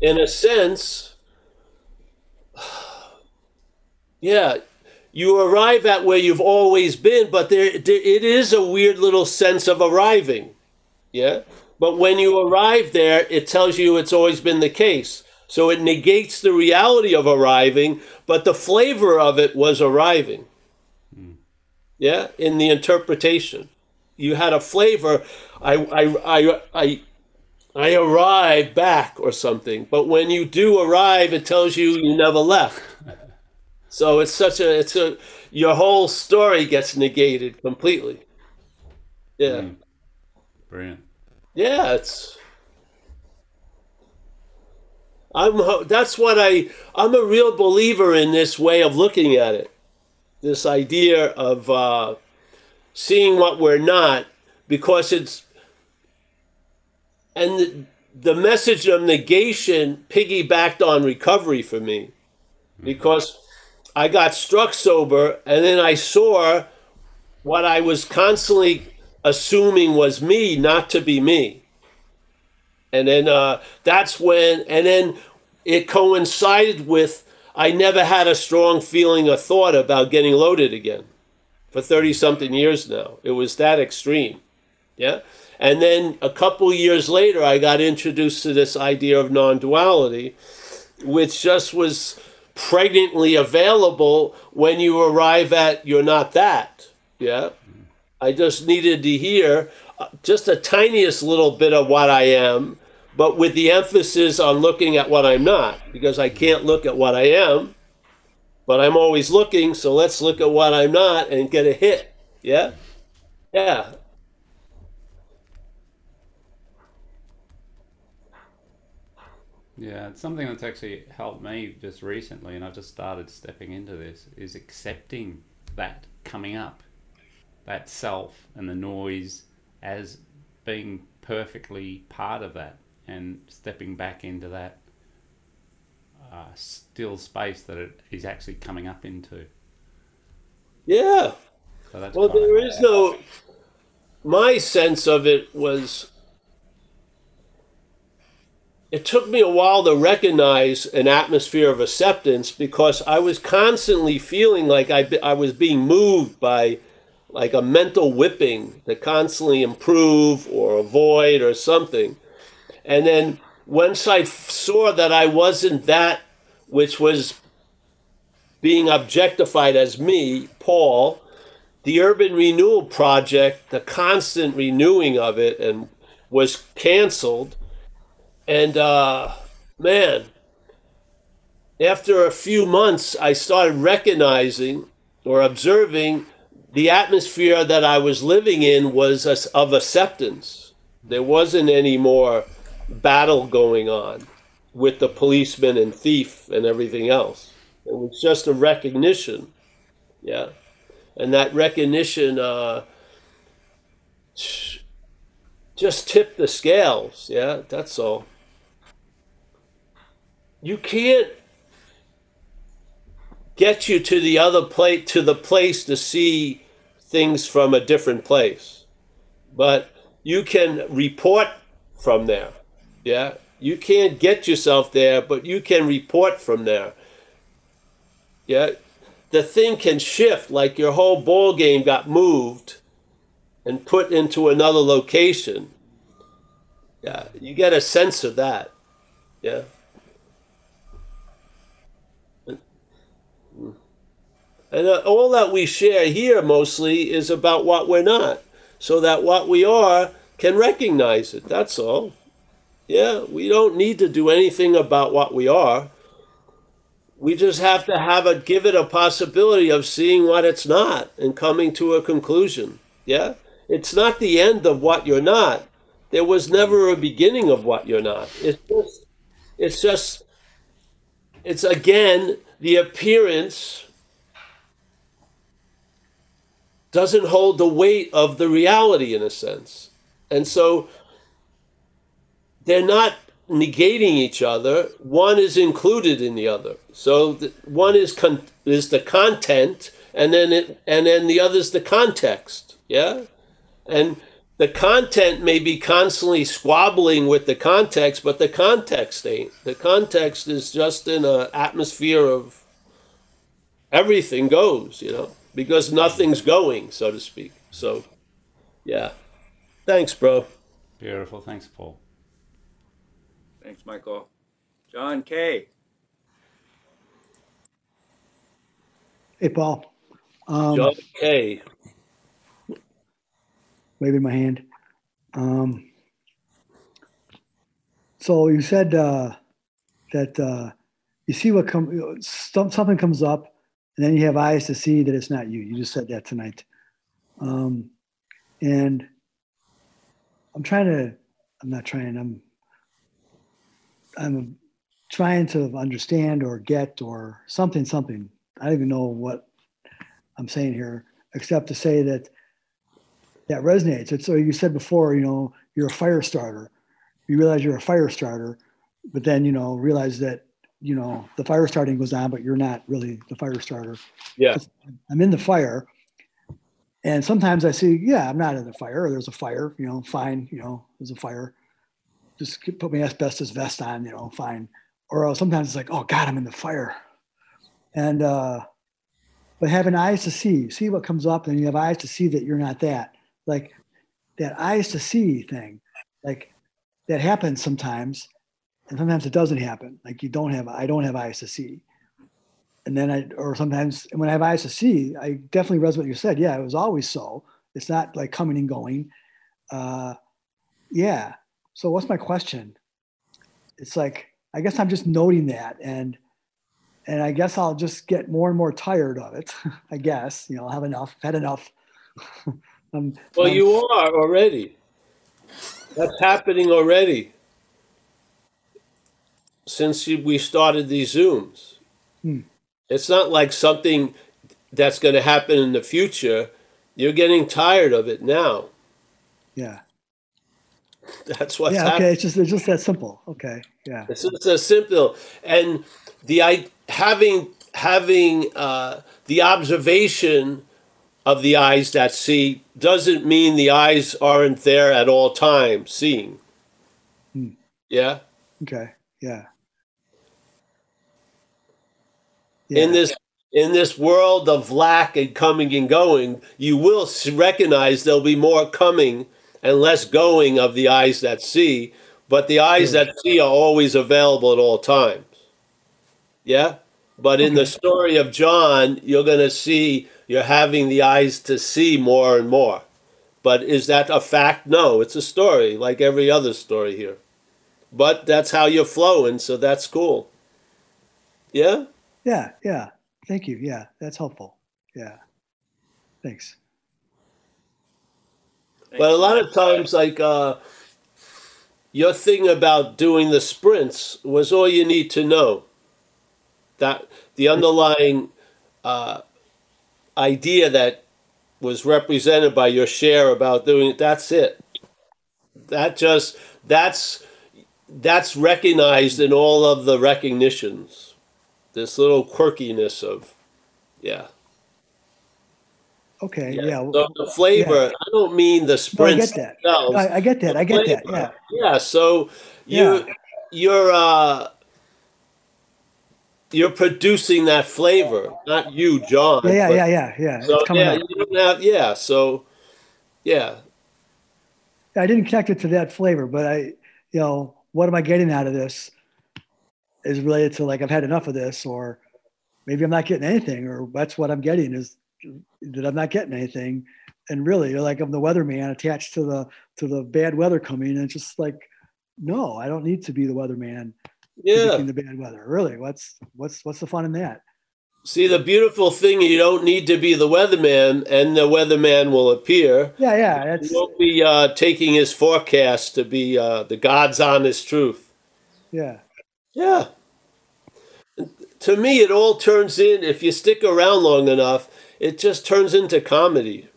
in a sense, yeah. You arrive at where you've always been, but there, there it is a weird little sense of arriving. Yeah. But when you arrive there, it tells you it's always been the case. So it negates the reality of arriving, but the flavor of it was arriving. Mm. Yeah, in the interpretation, you had a flavor. I, I, I, I, I arrive back or something. But when you do arrive, it tells you you never left. So it's such a, it's a, your whole story gets negated completely. Yeah. Mm. Brilliant. Yeah, it's I'm that's what I I'm a real believer in this way of looking at it. This idea of uh, seeing what we're not because it's and the, the message of negation piggybacked on recovery for me. Because I got struck sober and then I saw what I was constantly assuming was me not to be me. And then uh, that's when and then it coincided with i never had a strong feeling or thought about getting loaded again for 30 something years now. It was that extreme yeah? And then a couple years later i got introduced to this idea of non-duality which just was pregnantly available when you arrive at you're not that yeah? I just needed to hear uh, just a tiniest little bit of what i am but with the emphasis on looking at what I'm not, because I can't look at what I am, but I'm always looking, so let's look at what I'm not and get a hit. Yeah? Yeah. Yeah, it's something that's actually helped me just recently, and I've just started stepping into this, is accepting that coming up, that self and the noise as being perfectly part of that, and stepping back into that uh, still space that it is actually coming up into. Yeah. So that's Well, there is no. My sense of it was. It took me a while to recognize an atmosphere of acceptance because I was constantly feeling like I, I was being moved by like a mental whipping to constantly improve or avoid or something. And then once I saw that I wasn't that which was being objectified as me, Paul, the urban renewal project, the constant renewing of it, and was canceled. And uh, man, after a few months, I started recognizing or observing the atmosphere that I was living in was of acceptance. There wasn't any more battle going on with the policeman and thief and everything else. It was just a recognition. Yeah and that recognition uh, just tipped the scales. Yeah, that's all. You can't get you to the other place to the place to see things from a different place, but you can report from there. Yeah, you can't get yourself there, but you can report from there. Yeah, the thing can shift like your whole ball game got moved and put into another location. Yeah you get a sense of that. Yeah? And uh, all that we share here mostly is about what we're not so that what we are can recognize it that's all yeah we don't need to do anything about what we are. We just have to have a give it a possibility of seeing what it's not and coming to a conclusion. Yeah? It's not the end of what you're not. There was never a beginning of what you're not. It's just it's just it's again the appearance doesn't hold the weight of the reality in a sense. And so they're not negating each other. One is included in the other. So the, one is con- is the content, and then it and then the other is the context. Yeah, and the content may be constantly squabbling with the context, but the context ain't. The context is just in an atmosphere of everything goes. You know, because nothing's going, so to speak. So, yeah. Thanks, bro. Beautiful. Thanks, Paul. Thanks, Michael. John K. Hey, Paul. Um, John K. waving my hand. Um, so you said uh, that uh, you see what comes, something comes up, and then you have eyes to see that it's not you. You just said that tonight. Um, and I'm trying to, I'm not trying, I'm, I'm trying to understand or get or something, something. I don't even know what I'm saying here, except to say that that resonates. It's so you said before, you know, you're a fire starter. You realize you're a fire starter, but then you know realize that you know the fire starting goes on, but you're not really the fire starter. Yeah. I'm in the fire, and sometimes I see, yeah, I'm not in the fire. Or there's a fire, you know, fine, you know, there's a fire. Just put my asbestos vest on, you know, fine. Or sometimes it's like, oh God, I'm in the fire, and uh, but having eyes to see, see what comes up, and you have eyes to see that you're not that. Like that eyes to see thing, like that happens sometimes, and sometimes it doesn't happen. Like you don't have, I don't have eyes to see, and then I, or sometimes when I have eyes to see, I definitely resonate what you said. Yeah, it was always so. It's not like coming and going. Uh, yeah. So what's my question? It's like I guess I'm just noting that and and I guess I'll just get more and more tired of it. I guess you know, I'll have enough, had enough. um, Well, um, you are already. That's happening already. since we started these Zooms. Hmm. It's not like something that's going to happen in the future. You're getting tired of it now. Yeah. That's what's yeah. happening. Okay. It's just it's just that simple. Okay. Yeah. It's just a simple and the I having having uh, the observation of the eyes that see doesn't mean the eyes aren't there at all times seeing. Hmm. Yeah. Okay. Yeah. In this in this world of lack and coming and going, you will recognize there'll be more coming and less going of the eyes that see, but the eyes hmm. that see are always available at all times. Yeah? But in the story of John, you're going to see you're having the eyes to see more and more. But is that a fact? No, it's a story like every other story here. But that's how you're flowing, so that's cool. Yeah? Yeah. Yeah. Thank you. Yeah. That's helpful. Yeah. Thanks. But a lot of times, like uh, your thing about doing the sprints was all you need to know. That the underlying uh, idea that was represented by your share about doing it. That's it. That just that's that's recognized in all of the recognitions. This little quirkiness of, yeah. Okay. Yeah. Yeah. So the flavor. I don't mean the No, I get that. I, I get that. I get that. Yeah. Yeah. So you Yeah. you're uh you're producing that flavor, not you, John. Yeah. Yeah. Yeah. Yeah. Yeah. So it's coming yeah, up. you don't have yeah. So yeah, I didn't connect it to that flavor, but I, you know, what am I getting out of this is related to like I've had enough of this, or maybe I'm not getting anything, or that's what I'm getting is that I'm not getting anything. And really, you're like I'm the weatherman attached to the to the bad weather coming, and it's just like, no, I don't need to be the weatherman yeah. the bad weather. Really, what's what's what's the fun in that? See, the beautiful thing, you don't need to be the weatherman, and the weatherman will appear. Yeah, yeah, You that's won't be uh, taking his forecast to be uh, the God's honest truth. yeah, Yeah. To me, it all turns in, if you stick around long enough, it just turns into comedy.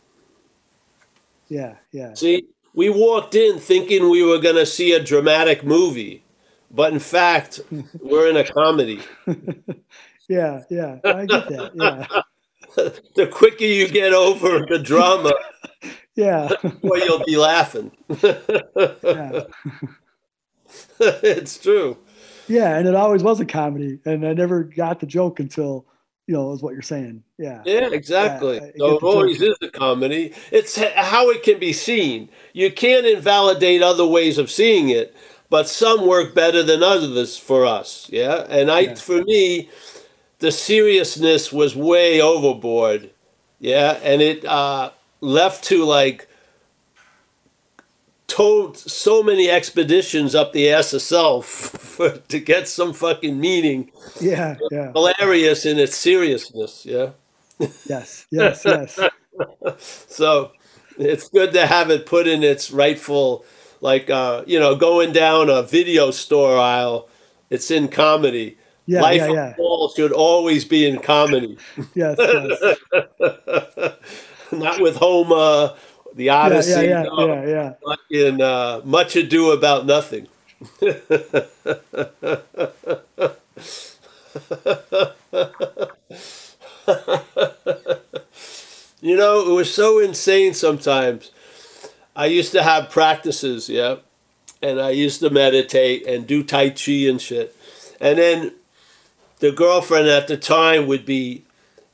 yeah, yeah, See, we walked in thinking we were going to see a dramatic movie, but in fact, we're in a comedy. yeah, yeah. I get that. Yeah, The quicker you get over the drama, yeah, the more you'll be laughing. yeah. it's true. Yeah, and it always was a comedy, and I never got the joke until you know is what you're saying. Yeah, Yeah, exactly. Yeah, so it always is a comedy. It's how it can be seen. You can't invalidate other ways of seeing it, but some work better than others for us. Yeah, and I, Yeah. for me, the seriousness was way overboard. Yeah, and it uh, left to like told so many expeditions up the ass for, to get some fucking meaning. yeah, yeah. Hilarious in its seriousness. Yeah. Yes, yes, yes. So it's good to have it put in its rightful, like uh, you know, going down a video store aisle. It's in comedy. Yeah, Life yeah, yeah. Paul should always be in comedy, Yes, yes. not with Homer, the Odyssey, yeah, yeah, no, yeah, yeah. fucking uh, Much Ado About Nothing. You know, it was so insane sometimes. I used to have practices, yeah, and I used to meditate and do Tai Chi and shit. And then the girlfriend at the time would be,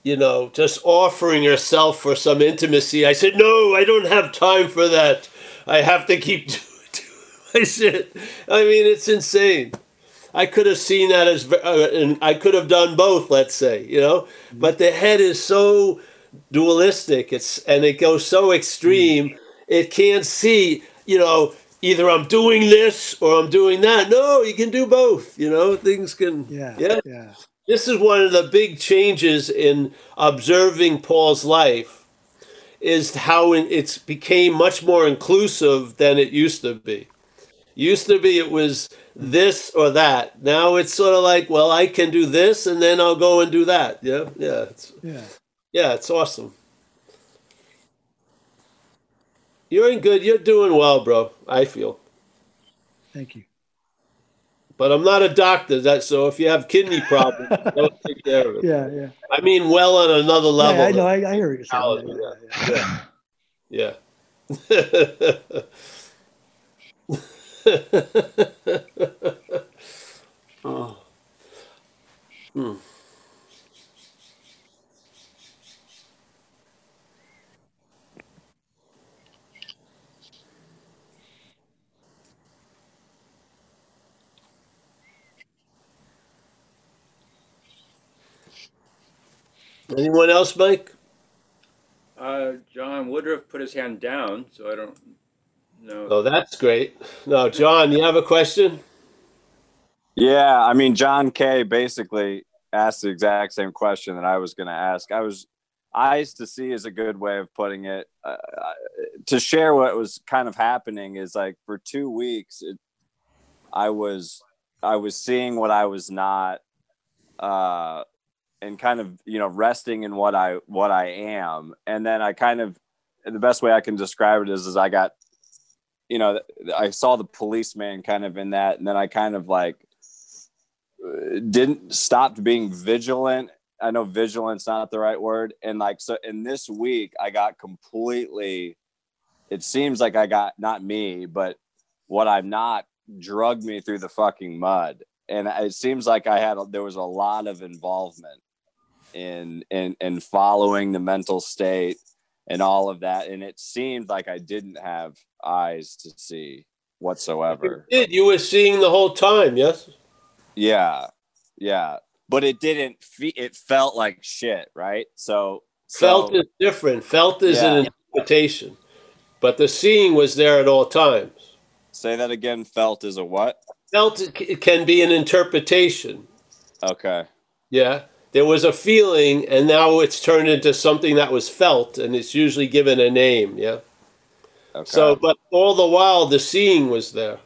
you know, just offering herself for some intimacy. I said, No, I don't have time for that. I have to keep doing my shit. I mean, it's insane. I could have seen that as, uh, and I could have done both, let's say, you know, but the head is so dualistic it's and it goes so extreme it can't see you know either i'm doing this or i'm doing that no you can do both you know things can Yeah, yeah yeah, this is one of the big changes in observing paul's life is how it's became much more inclusive than it used to be Used to be it was this or that. Now it's sort of like, well, I can do this and then I'll go and do that. Yeah, yeah, it's, Yeah. yeah, it's awesome. You're in good. You're doing well, bro. I feel. Thank you. But I'm not a doctor. That so if you have kidney problems, don't take care of it. Yeah, yeah. I mean, well on another level. Yeah, I know. I, I hear you're saying. Yeah, yeah. yeah. oh. Hmm. Anyone else, Mike? Uh, John Woodruff put his hand down, so I don't know. Oh, that's great. No, John, you have a question? Yeah, I mean, John Kay basically asked the exact same question that I was going to ask. I was eyes to see is a good way of putting it. Uh, to share what was kind of happening is like for two weeks, it, I was I was seeing what I was not, uh, and kind of you know resting in what I what I am, and then I kind of the best way I can describe it is is I got you know I saw the policeman kind of in that, and then I kind of like didn't stop being vigilant. I know vigilant's not the right word. And like, so in this week, I got completely, it seems like I got not me, but what I'm not drugged me through the fucking mud. And it seems like I had, there was a lot of involvement in, in, in following the mental state and all of that. And it seemed like I didn't have eyes to see whatsoever. You did. You were seeing the whole time, yes? Yeah, yeah, but it didn't. Fe- it felt like shit, right? So, Felt so, is different. Felt is Yeah. an interpretation, but the seeing was there at all times. Say that again. Felt is a what? Felt it can be an interpretation. Okay. Yeah. There was a feeling, and now it's turned into something that was felt, and it's usually given a name. Yeah. Okay. So, but all the while, the seeing was there.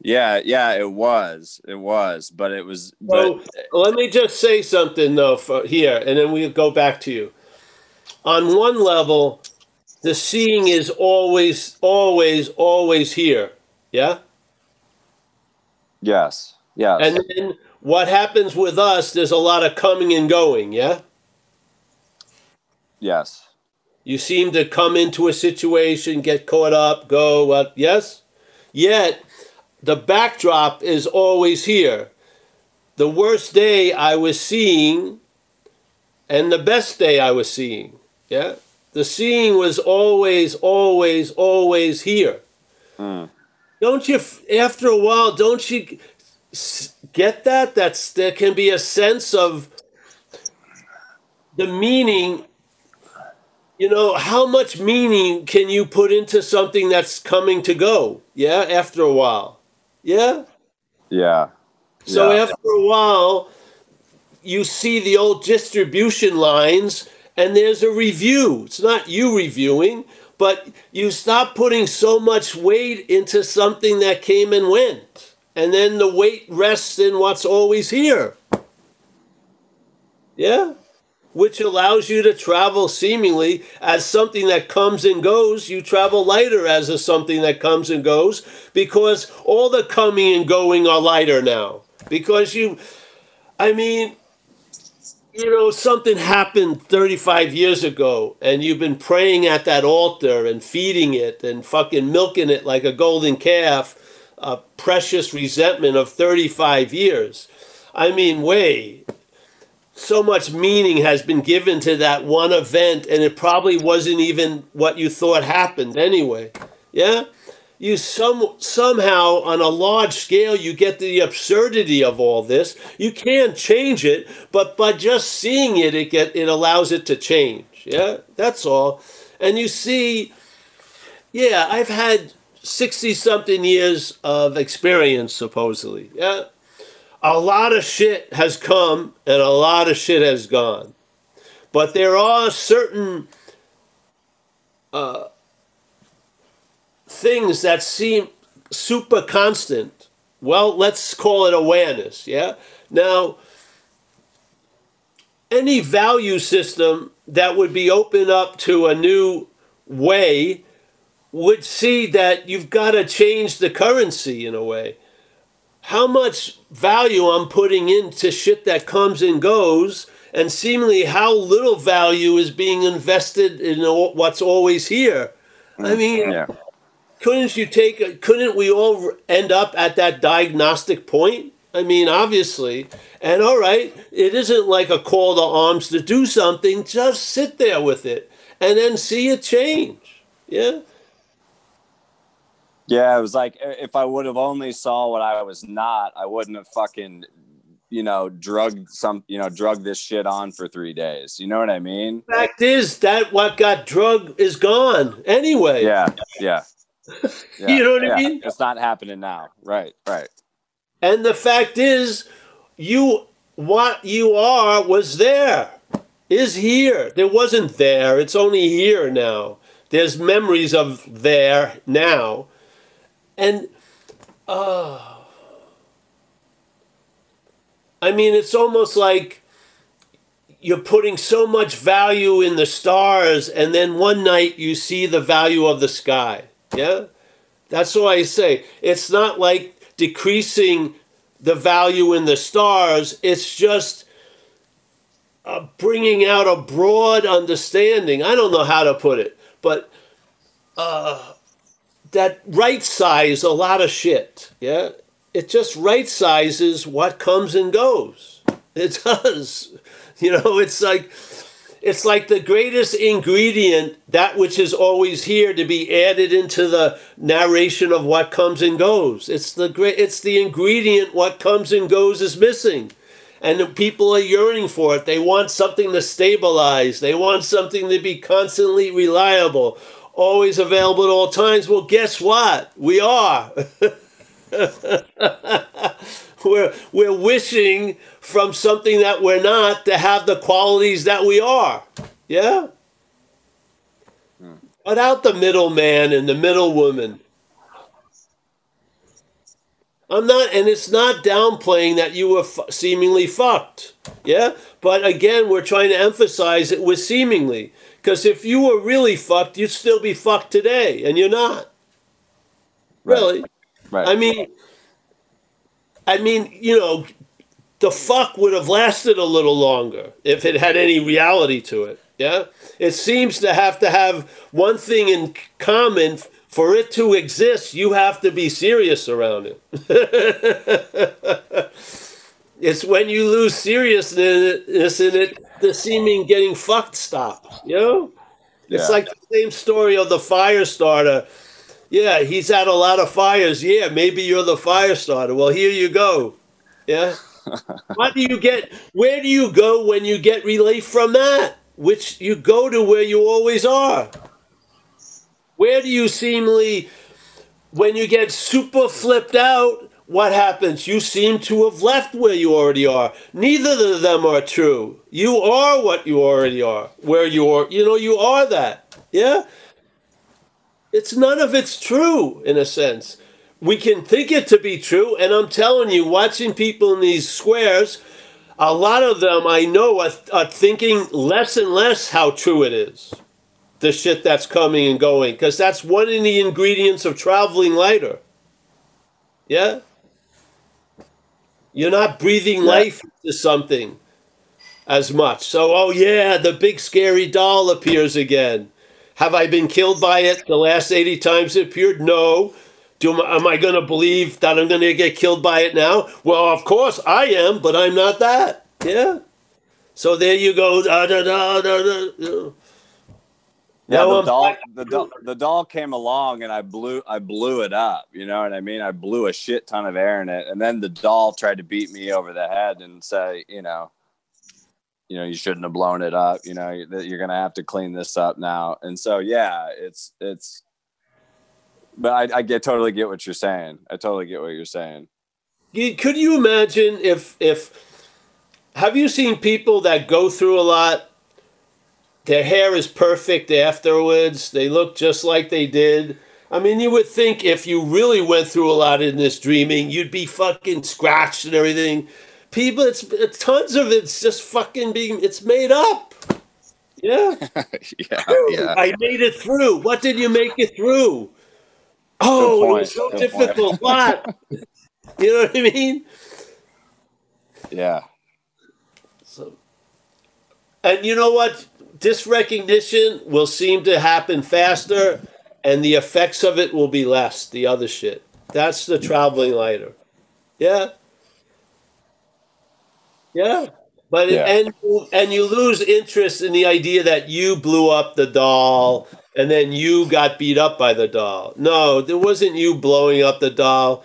yeah, yeah, it was, it was, but it was, So but let me just say something though for here, and then we'll go back to you. On one level, the seeing is always, always, always here. Yeah. yes, yes, And then what happens with us? There's a lot of coming and going. Yeah. yes, You seem to come into a situation, get caught up, go what? Yes. Yet the backdrop is always here. The worst day I was seeing, and the best day I was seeing. Yeah. The seeing was always, always, always here. Mm. Don't you? After a while, don't you get that? That's there can be a sense of the meaning. You know how much meaning can you put into something that's coming to go? Yeah after a while. Yeah? Yeah, so Yeah. after a while you see the old distribution lines and there's a review. It's not you reviewing but you stop putting so much weight into something that came and went and then the weight rests in what's always here yeah which allows you to travel seemingly as something that comes and goes. You travel lighter as a something that comes and goes because all the coming and going are lighter now. Because you, I mean, you know, something happened 35 years ago and you've been praying at that altar and feeding it and fucking milking it like a golden calf, a precious resentment of 35 years. I mean, way so much meaning has been given to that one event and it probably wasn't even what you thought happened anyway. Yeah? You some somehow on a large scale you get the absurdity of all this. You can't change it but by just seeing it it get it allows it to change. Yeah? That's all. And you see yeah i've had 60 something years of experience supposedly yeah a lot of shit has come and a lot of shit has gone. But there are certain uh, things that seem super constant. Well, let's call it awareness. Yeah. Now, any value system that would be open up to a new way would see that you've got to change the currency in a way. How much value I'm putting into shit that comes and goes, and seemingly how little value is being invested in what's always here. I mm, mean, Yeah. couldn't you take couldn't we all end up at that diagnostic point i mean obviously and all right it isn't like a call to arms to do something just sit there with it and then see it change yeah Yeah, it was like if I would have only saw what I was not, I wouldn't have fucking, you know, drugged some, you know, drugged this shit on for three days. You know what I mean? fact is that what got drug is gone anyway Yeah, yeah. yeah You know what I mean? It's not happening now. Right, right. and the fact is you what you are was there is here there wasn't there it's only here now there's memories of there now and uh i mean it's almost like you're putting so much value in the stars and then one night you see the value of the sky. Yeah? That's why i say. It's not like decreasing the value in the stars. It's just uh, bringing out a broad understanding. I don't know how to put it but uh, that right size a lot of shit yeah? It just right sizes what comes and goes. It does. You know it's like it's like the greatest ingredient that which is always here to be added into the narration of what comes and goes. It's the great it's the ingredient what comes and goes is missing. And the people are yearning for it. They want something to stabilize. They want something to be constantly reliable always available at all times well guess what we are we're we're wishing from something that we're not to have the qualities that we are. Yeah? Without the middleman and the middle woman. I'm not, and it's not downplaying that you were f- seemingly fucked. Yeah? But again, we're trying to emphasize it was seemingly. Because if you were really fucked, you'd still be fucked today, and you're not. Really. Right. I mean, I mean, you know, the fuck would have lasted a little longer if it had any reality to it. Yeah, it seems to have to have one thing in common for it to exist. You have to be serious around it. it's when you lose seriousness in it, the seeming getting fucked stop. You know, it's Yeah. like the same story of the fire starter. Yeah, he's had a lot of fires. Yeah, maybe you're the fire starter. Well, here you go. Yeah. what do you get? Where do you go when you get relief from that? Which you go to where you always are. Where do you seemingly, when you get super flipped out, what happens? You seem to have left where you already are. Neither of them are true. You are what you already are. Where you are, you know, you are that. Yeah? It's none of it's true in a sense. We can think it to be true, and I'm telling you, watching people in these squares, a lot of them I know are, are thinking less and less how true it is. The shit that's coming and going, because that's one of the ingredients of traveling lighter. Yeah? You're not breathing life into something as much. So, oh yeah, the big scary doll appears again. Have I been killed by it the last 80 times it appeared? No. Do, am I going to believe that I'm going to get killed by it now? Well, of course I am, but I'm not that. Yeah. So there you go. Da, da, da. Yeah, Now the doll, the doll, the doll came along, and I blew, I blew it up. You know what I mean? I blew a shit ton of air in it, and then the doll tried to beat me over the head and say, you know, you know, you shouldn't have blown it up. You know, that you're gonna have to clean this up now. And so, yeah, it's it's. But I, I get totally get what you're saying. I totally get what you're saying. Could you imagine if if have you seen people that go through a lot? Their hair is perfect afterwards. They look just like they did, I mean, you would think if you really went through a lot in this dreaming, you'd be fucking scratched and everything. People, it's, it's tons of it's just fucking being, it's made up. Yeah. yeah, yeah. I made it through. What did you make it through? Oh, it was so good difficult. What? you know what I mean? Yeah. So, and you know what? This recognition will seem to happen faster, and the effects of it will be less. The other shit. That's the traveling lighter. Yeah. Yeah. But Yeah. and and you lose interest in the idea that you blew up the doll and then you got beat up by the doll. No, there wasn't you blowing up the doll.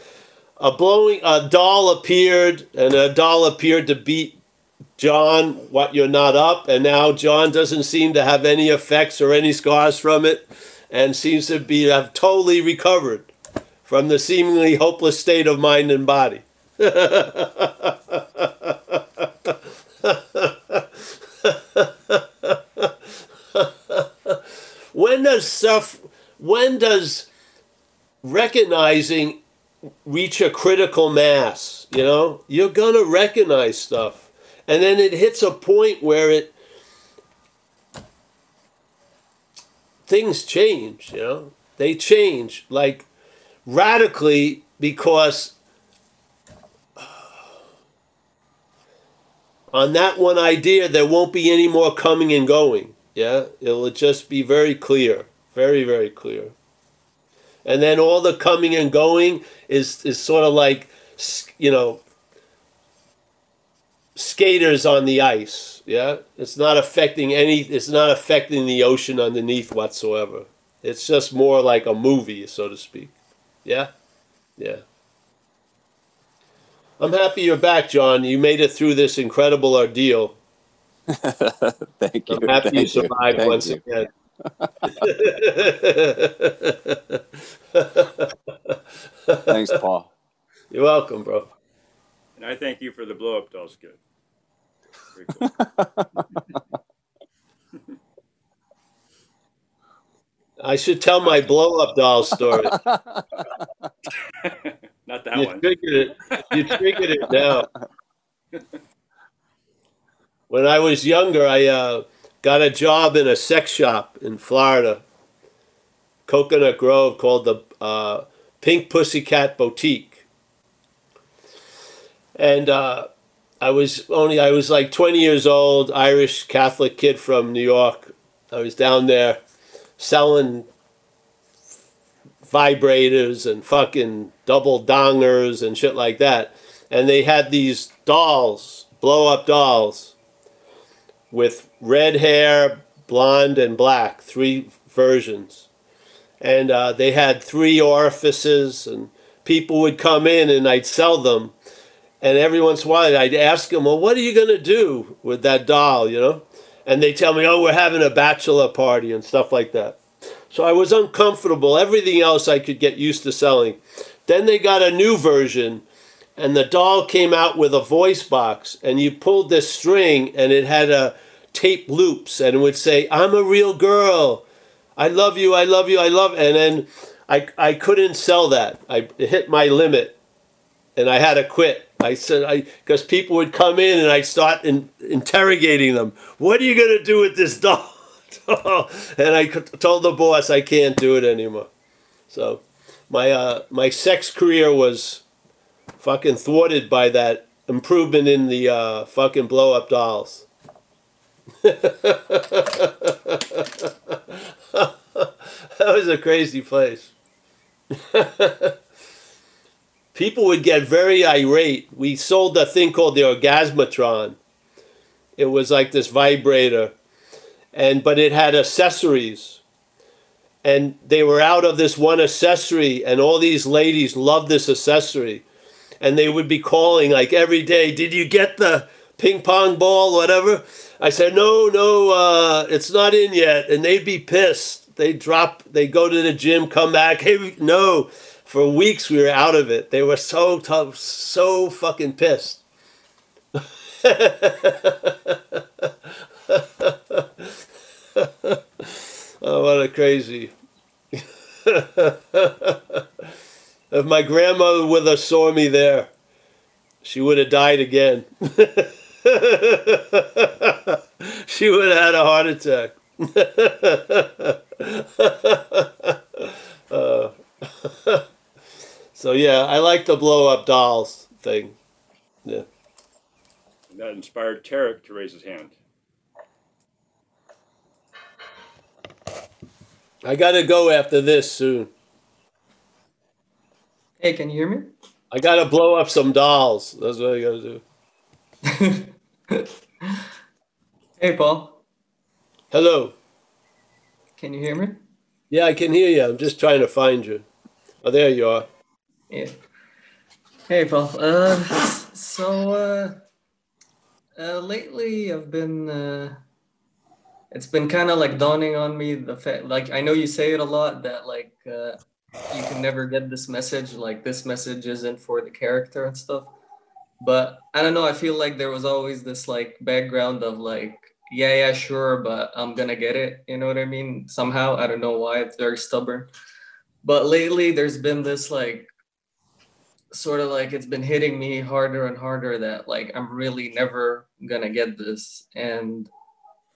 A blowing a doll appeared and a doll appeared to beat John what you're not up? And now John doesn't seem to have any effects or any scars from it and seems to be have totally recovered from the seemingly hopeless state of mind and body. when does stuff when does recognizing reach a critical mass you know? You're gonna recognize stuff and then it hits a point where it things change you know? They change like radically because uh, on that one idea there won't be any more coming and going yeah? It'll just be very clear very very clear. And then all the coming and going is is sort of like you know skaters on the ice yeah? It's not affecting any it's not affecting the ocean underneath whatsoever. It's just more like a movie so to speak yeah? Yeah. I'm happy you're back john. You made it through this incredible ordeal. Thank you. i'm happy you survived Thank once you. again. Thanks, Paul. you're welcome bro And I thank you for the blow up doll skit. Cool. i should tell my blow up doll story Not that you one. triggered it. You triggered it now. When I was younger, I uh, got a job in a sex shop in Florida, Coconut Grove, called the uh, Pink Pussycat Boutique. And uh, I was only I was like 20 years old, Irish Catholic kid from New York. I was down there selling vibrators and fucking double dongers and shit like that. And they had these dolls, blow up dolls, with red hair, blonde, and black, three versions. And uh, they had three orifices, and people would come in and I'd sell them. And every once in a while, I'd ask them, Well, what are you going to do with that doll, you know? And they tell me, Oh, we're having a bachelor party and stuff like that. So I was uncomfortable. Everything else I could get used to selling. Then they got a new version, and the doll came out with a voice box, and you pulled this string, and it had a tape loops, and it would say, "I'm a real girl. I love you. I love you. I love." And then I I couldn't sell that. I hit my limit, and I had to quit. I said I because people would come in and I'd start in, interrogating them. What are you gonna do with this doll? and I told the boss I can't do it anymore. So my uh, my sex career was fucking thwarted by that improvement in the uh, fucking blow up dolls. that was a crazy place. People would get very irate. We sold a thing called the Orgasmatron. It was like this vibrator, and but it had accessories. And they were out of this one accessory and all these ladies loved this accessory. And they would be calling like every day did you get the ping pong ball whatever? I said no no uh, it's not in yet. And they'd be pissed. They drop they go to the gym come back hey no for weeks we were out of it they were so tough so fucking pissed oh what a crazy if my grandmother would have saw me there, she would have died again. she would have had a heart attack. Uh, so yeah, I like the blow up dolls thing. Yeah. And that inspired Tarek to raise his hand. I gotta go after this soon. Hey, can you hear me? I gotta blow up some dolls. That's what I gotta do. hey, Paul. Hello. Can you hear me? Yeah, I can hear you. I'm just trying to find you. Oh, there you are. Yeah. Hey, Paul. Uh, so uh, uh, lately I've been. Uh, it's been kind of like dawning on me the fact, like I know you say it a lot that like uh, you can never get this message, like this message isn't for the character and stuff. But I don't know. I feel like there was always this like background of like, yeah, yeah, sure, but I'm gonna get it. You know what I mean? Somehow I don't know why it's very stubborn. But lately there's been this like sort of like it's been hitting me harder and harder that like I'm really never gonna get this. And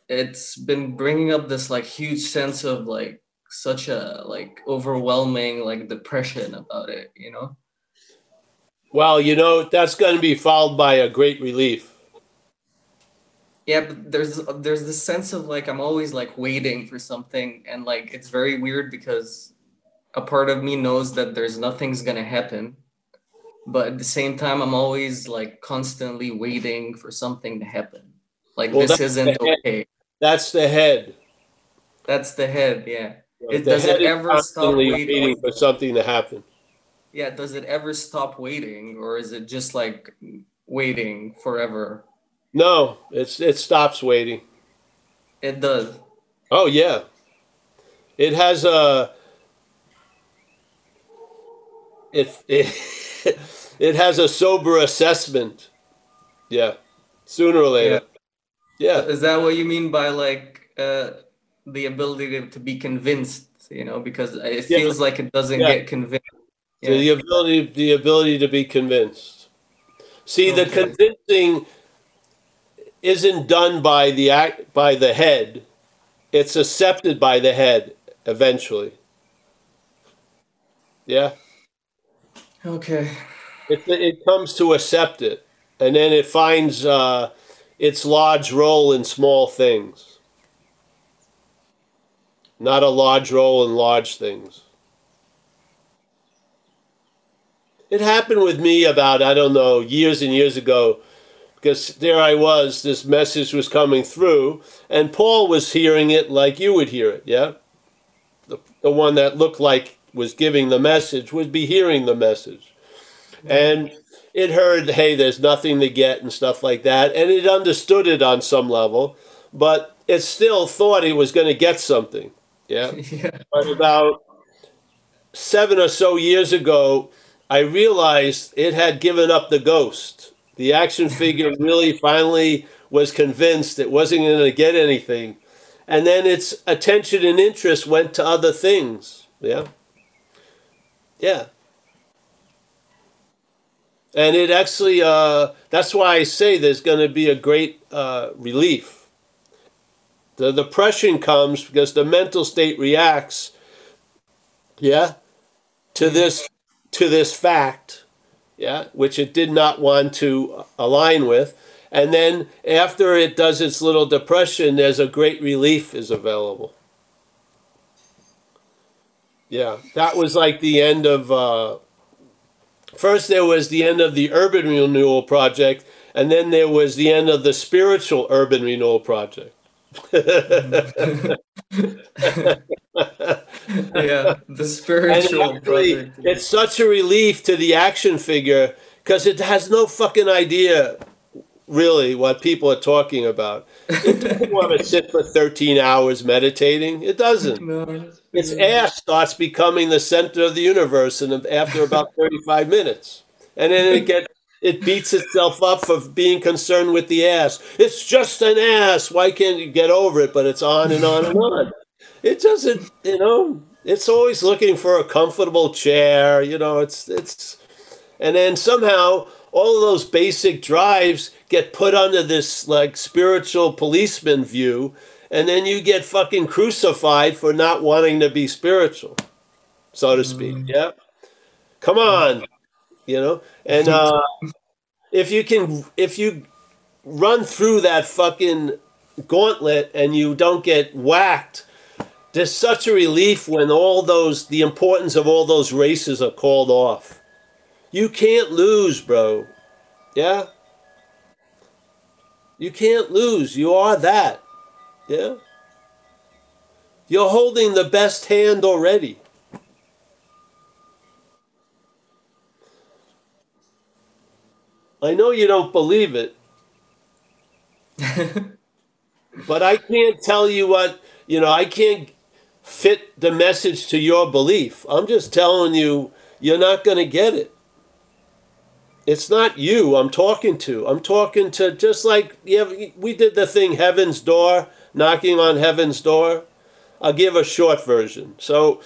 it's been bringing up this like huge sense of like such a like overwhelming like depression about it you know? Well, you know, that's going to be followed by a great relief. yeah but there's there's this sense of like i'm always like waiting for something. And like it's very weird because a part of me knows that there's nothing's gonna happen but at the same time i'm always like constantly waiting for something to happen like Well, this isn't okay That's the head. that's the head yeah It- The does it head ever stop waiting? waiting for something to happen. yeah does it ever stop waiting or is it just like waiting forever No, it's it stops waiting. it does Oh yeah, it has a it it, it has a sober assessment. Yeah, sooner or later. Yeah, Is that what you mean by like uh, the ability to, to be convinced? You know, because it Yeah. feels like it doesn't Yeah. get convinced. So the ability the ability to be convinced. See, the convincing isn't done by the act by the head. It's accepted by the head eventually. Yeah. Okay. It, it comes to accept it, and then it finds uh, its large role in small things, not a large role in large things. It happened with me about, I don't know, years and years ago, because there I was, this message was coming through, and Paul was hearing it like you would hear it, yeah? The, the one that looked like was giving the message would be hearing the message and it heard hey there's nothing to get and stuff like that. And it understood it on some level but it still thought it was going to get something. Yeah. Yeah. but about seven or so years ago i realized it had given up the ghost. The action figure really finally was convinced it wasn't going to get anything. And then its attention and interest went to other things. Yeah. Yeah and it actually uh, that's why i say there's going to be a great uh, relief. The depression comes because the mental state reacts yeah to this to this fact yeah which it did not want to align with. And then after it does its little depression there's a great relief is available. Yeah that was like the end of uh, first there was the end of the urban renewal project and then there was the end of the spiritual urban renewal project yeah. The and spiritual actually, project. it's such a relief to the action figure because it has no fucking idea really what people are talking about. It doesn't want to sit for 13 hours meditating. It doesn't. No. its ass starts becoming the center of the universe and after about 35 minutes. And then it gets it beats itself up for being concerned with the ass. It's just an ass. Why can't you get over it? But it's on and on and on. It doesn't you know It's always looking for a comfortable chair, you know, it's it's and then somehow all of those basic drives get put under this like spiritual policeman view and then you get fucking crucified for not wanting to be spiritual, so to speak. Yeah. Come on. You know? And uh if you can if you run through that fucking gauntlet and you don't get whacked there's such a relief when all those the importance of all those races are called off you can't lose bro. Yeah? You can't lose. You are that. Yeah? You're holding the best hand already. I know you don't believe it. But I can't tell you what, you know, I can't fit the message to your belief. I'm just telling you, you're not going to get it. It's not you I'm talking to. I'm talking to just like yeah, we did the thing Heaven's Door, knocking on Heaven's Door. I'll give a short version. So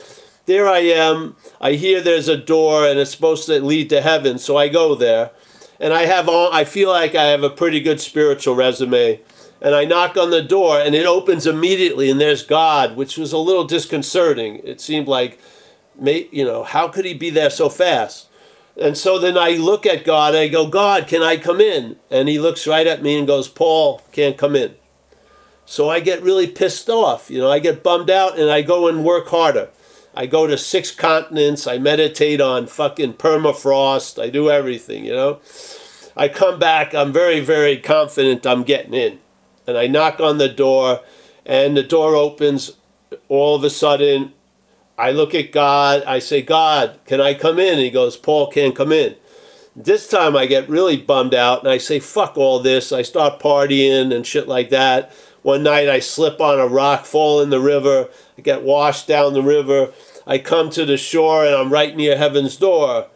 there I am. I hear there's a door and it's supposed to lead to heaven, so I go there. And I have all I feel like I have a pretty good spiritual resume and I knock on the door and it opens immediately and there's God, which was a little disconcerting. It seemed like, you know, how could he be there so fast? And so then I look at God I go, God, can I come in? And he looks right at me and goes, Paul, can't come in. So I get really pissed off. You know, I get bummed out and I go and work harder. I go to six continents. I meditate on fucking permafrost. I do everything, you know. I come back. I'm very, very confident I'm getting in and I knock on the door, and the door opens. All of a sudden, I look at God. I say, God, can I come in? And he goes, Paul can't come in. This time I get really bummed out and I say, fuck all this. I start partying and shit like that. One night I slip on a rock, fall in the river. I get washed down the river. I come to the shore and I'm right near heaven's door.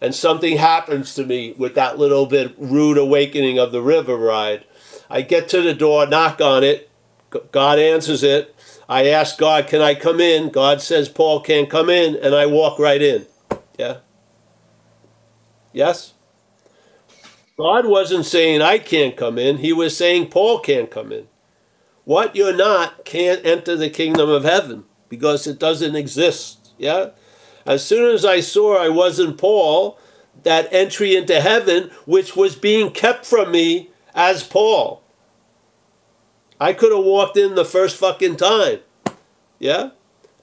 And something happens to me with that little bit rude awakening of the river ride. I get to the door, knock on it. God answers it. I ask God, can I come in? God says, Paul can't come in. And I walk right in. Yeah? Yes? God wasn't saying I can't come in. He was saying Paul can't come in. What you're not can't enter the kingdom of heaven because it doesn't exist. Yeah? As soon as I saw I wasn't Paul, that entry into heaven, which was being kept from me as Paul. I could have walked in the first fucking time. Yeah?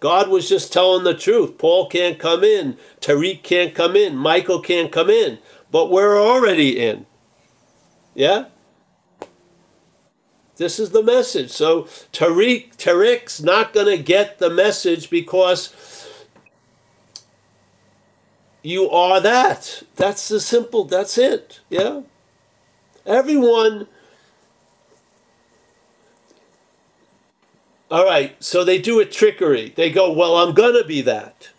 God was just telling the truth. Paul can't come in. Tariq can't come in. Michael can't come in. But we're already in. Yeah? This is the message. So Tariq, Tariq's not going to get the message because you are that. That's the simple, that's it. Yeah? Everyone All right, so they do a trickery. They go, well, I'm going to be that.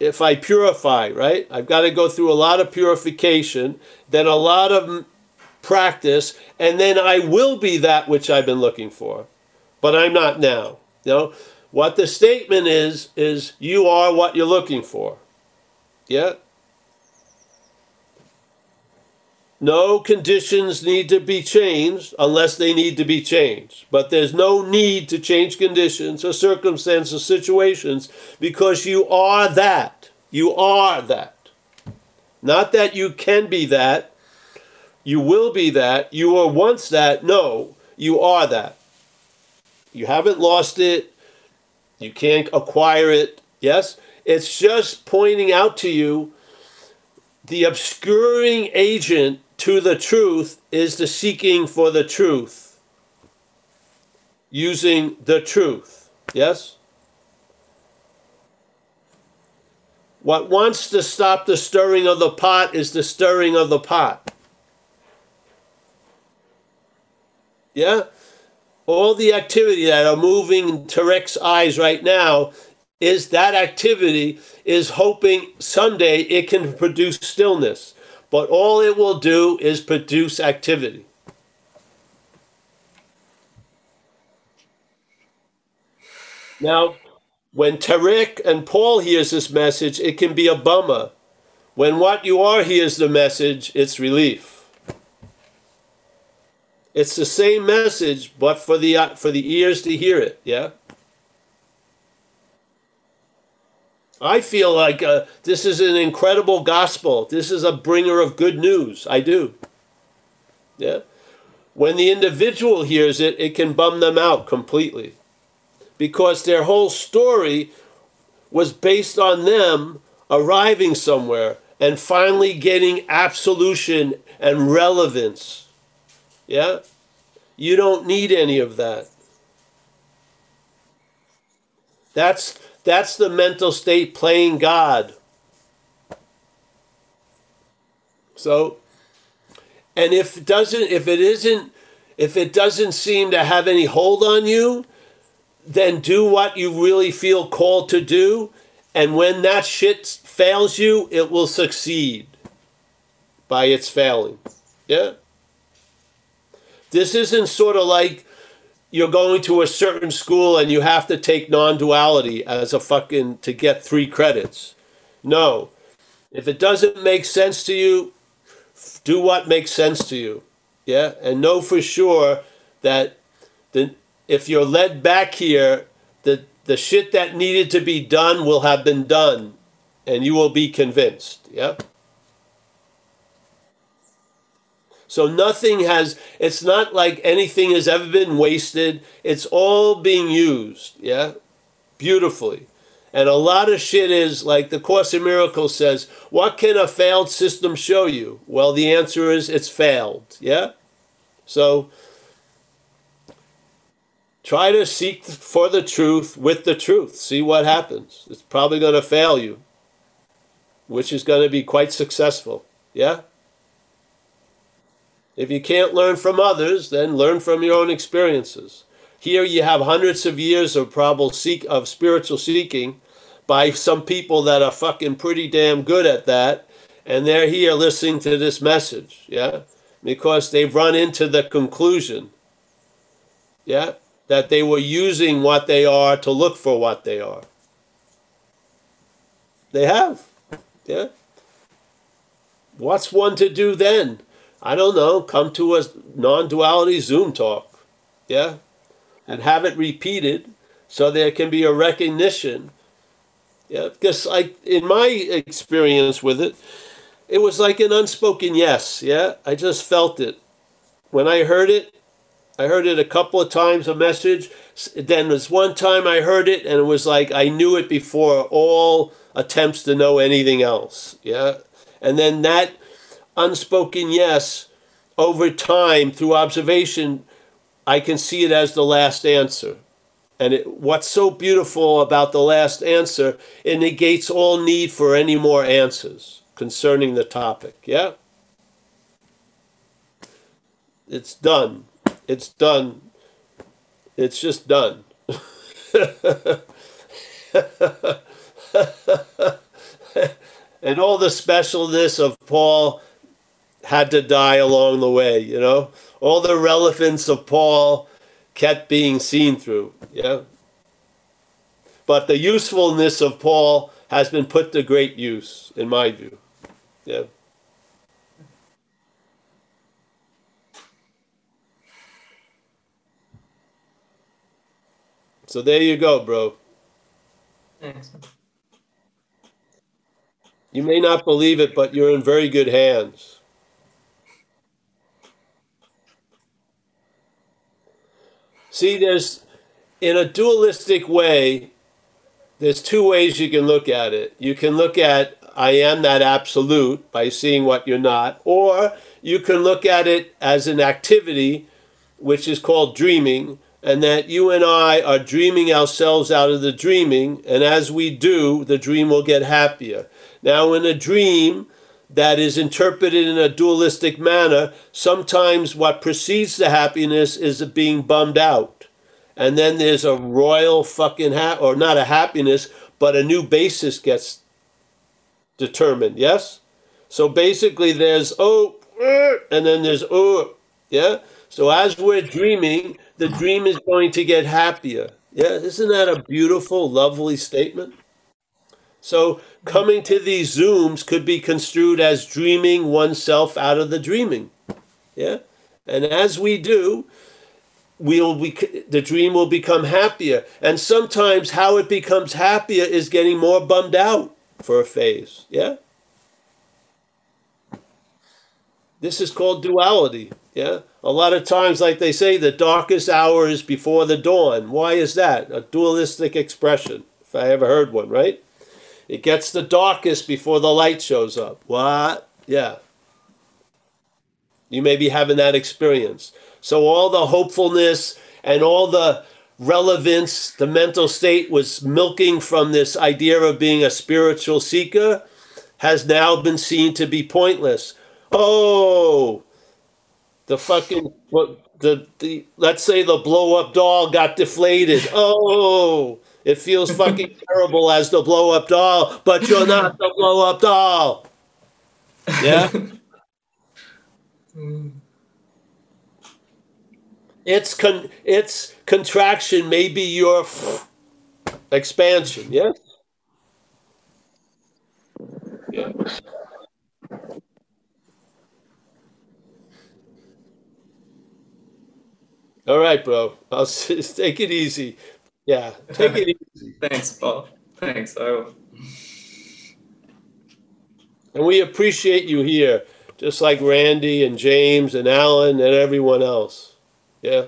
If I purify, right? I've got to go through a lot of purification, then a lot of practice, and then I will be that which I've been looking for. But I'm not now. You know, what the statement is is you are what you're looking for. Yeah? No conditions need to be changed unless they need to be changed. But there's no need to change conditions or circumstances or situations because you are that. You are that. Not that you can be that, you will be that, you were once that. No, you are that. You haven't lost it, you can't acquire it. Yes? It's just pointing out to you the obscuring agent to the truth is the seeking for the truth. Using the truth. Yes? What wants to stop the stirring of the pot is the stirring of the pot. Yeah? All the activity that are moving Tarek's eyes right now is that activity is hoping someday it can produce stillness but all it will do is produce activity. Now, When Tariq and Paul hears this message, it can be a bummer. When what you are hears the message, it's relief. It's the same message, but for the for the ears to hear it. Yeah. I feel like uh, this is an incredible gospel. This is a bringer of good news. I do. Yeah. When the individual hears it, it can bum them out completely because their whole story was based on them arriving somewhere and finally getting absolution and relevance. Yeah? You don't need any of that. That's that's the mental state playing God. So and if it doesn't if it isn't if it doesn't seem to have any hold on you, then do what you really feel called to do and when that shit fails you, it will succeed by its failing. Yeah? This isn't sort of like you're going to a certain school and you have to take non duality as a fucking to get three credits. No. If it doesn't make sense to you, do what makes sense to you. Yeah? And know for sure that the, if you're led back here, the, the shit that needed to be done will have been done and you will be convinced. Yeah? So nothing has, it's not like anything has ever been wasted. It's all being used, yeah? Beautifully. And a lot of shit is like the Course in Miracles says, what can a failed system show you? Well, the answer is it's failed, yeah? So try to seek for the truth with the truth. See what happens. It's probably going to fail you, which is going to be quite successful, yeah? If you can't learn from others, then learn from your own experiences. Here you have hundreds of years of probable seek of spiritual seeking by some people that are fucking pretty damn good at that, and they're here listening to this message, yeah? Because they've run into the conclusion, yeah, that they were using what they are to look for what they are. They have, yeah? What's one to do then? I don't know, come to a non duality Zoom talk, yeah, and have it repeated so there can be a recognition. Yeah, because I, in my experience with it, it was like an unspoken yes. Yeah, I just felt it when I heard it. I heard it a couple of times a message. Then there's one time I heard it and it was like I knew it before all attempts to know anything else. Yeah, and then that unspoken yes over time through observation i can see it as the last answer. And it, what's so beautiful about the last answer it negates all need for any more answers concerning the topic yeah? It's done. It's done. It's just done. And all the specialness of paul had to die along the way, you know? All the relevance of Paul kept being seen through, yeah? But the usefulness of Paul has been put to great use, in my view, yeah? So there you go, bro. Thanks. You may not believe it, but you're in very good hands. See, there's in a dualistic way, there's two ways you can look at it. You can look at I am that absolute by seeing what you're not, or you can look at it as an activity, which is called dreaming, and that you and I are dreaming ourselves out of the dreaming, and as we do, the dream will get happier. Now, in a dream, that is interpreted in a dualistic manner, sometimes what precedes the happiness is being bummed out. And then there's a royal fucking ha- or not a happiness, but a new basis gets determined. Yes? So basically there's oh and then there's oh, yeah? So as we're dreaming, the dream is going to get happier. Yeah, isn't that a beautiful, lovely statement? So, coming to these Zooms could be construed as dreaming oneself out of the dreaming. Yeah? And as we do, we'll be, the dream will become happier. And sometimes how it becomes happier is getting more bummed out for a phase. Yeah? This is called duality. Yeah? A lot of times, like they say, the darkest hour is before the dawn. Why is that? A dualistic expression, if I ever heard one, right? It gets the darkest before the light shows up. What? Yeah. You may be having that experience. So, all the hopefulness and all the relevance, the mental state was milking from this idea of being a spiritual seeker, has now been seen to be pointless. Oh, the fucking what the the let's say the blow up doll got deflated. Oh, it feels fucking terrible as the blow up doll, but you're not the blow up doll. Yeah. It's con it's contraction, maybe your expansion. Yes. Yeah. All right, bro. I'll take it easy. Yeah, take it easy. Thanks, Paul. Thanks. I will. And we appreciate you here, just like Randy and James and Alan and everyone else. Yeah.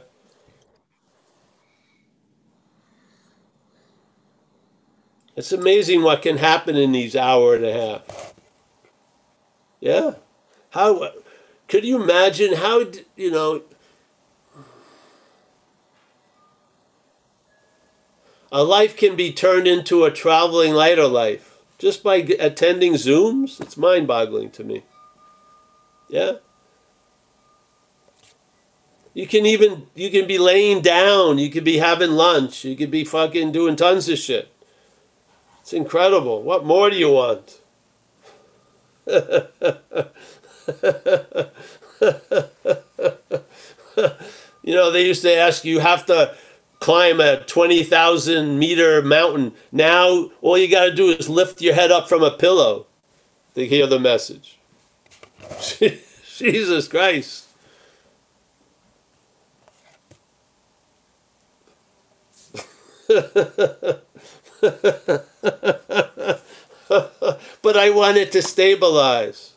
It's amazing what can happen in these hour and a half. Yeah. How could you imagine how you know A life can be turned into a traveling lighter life just by attending Zooms. It's mind boggling to me. Yeah. You can even you can be laying down, you could be having lunch, you could be fucking doing tons of shit. It's incredible. What more do you want? you know, they used to ask you have to climb a 20,000 meter mountain. Now, all you got to do is lift your head up from a pillow to hear the message. Jesus Christ. but I want it to stabilize.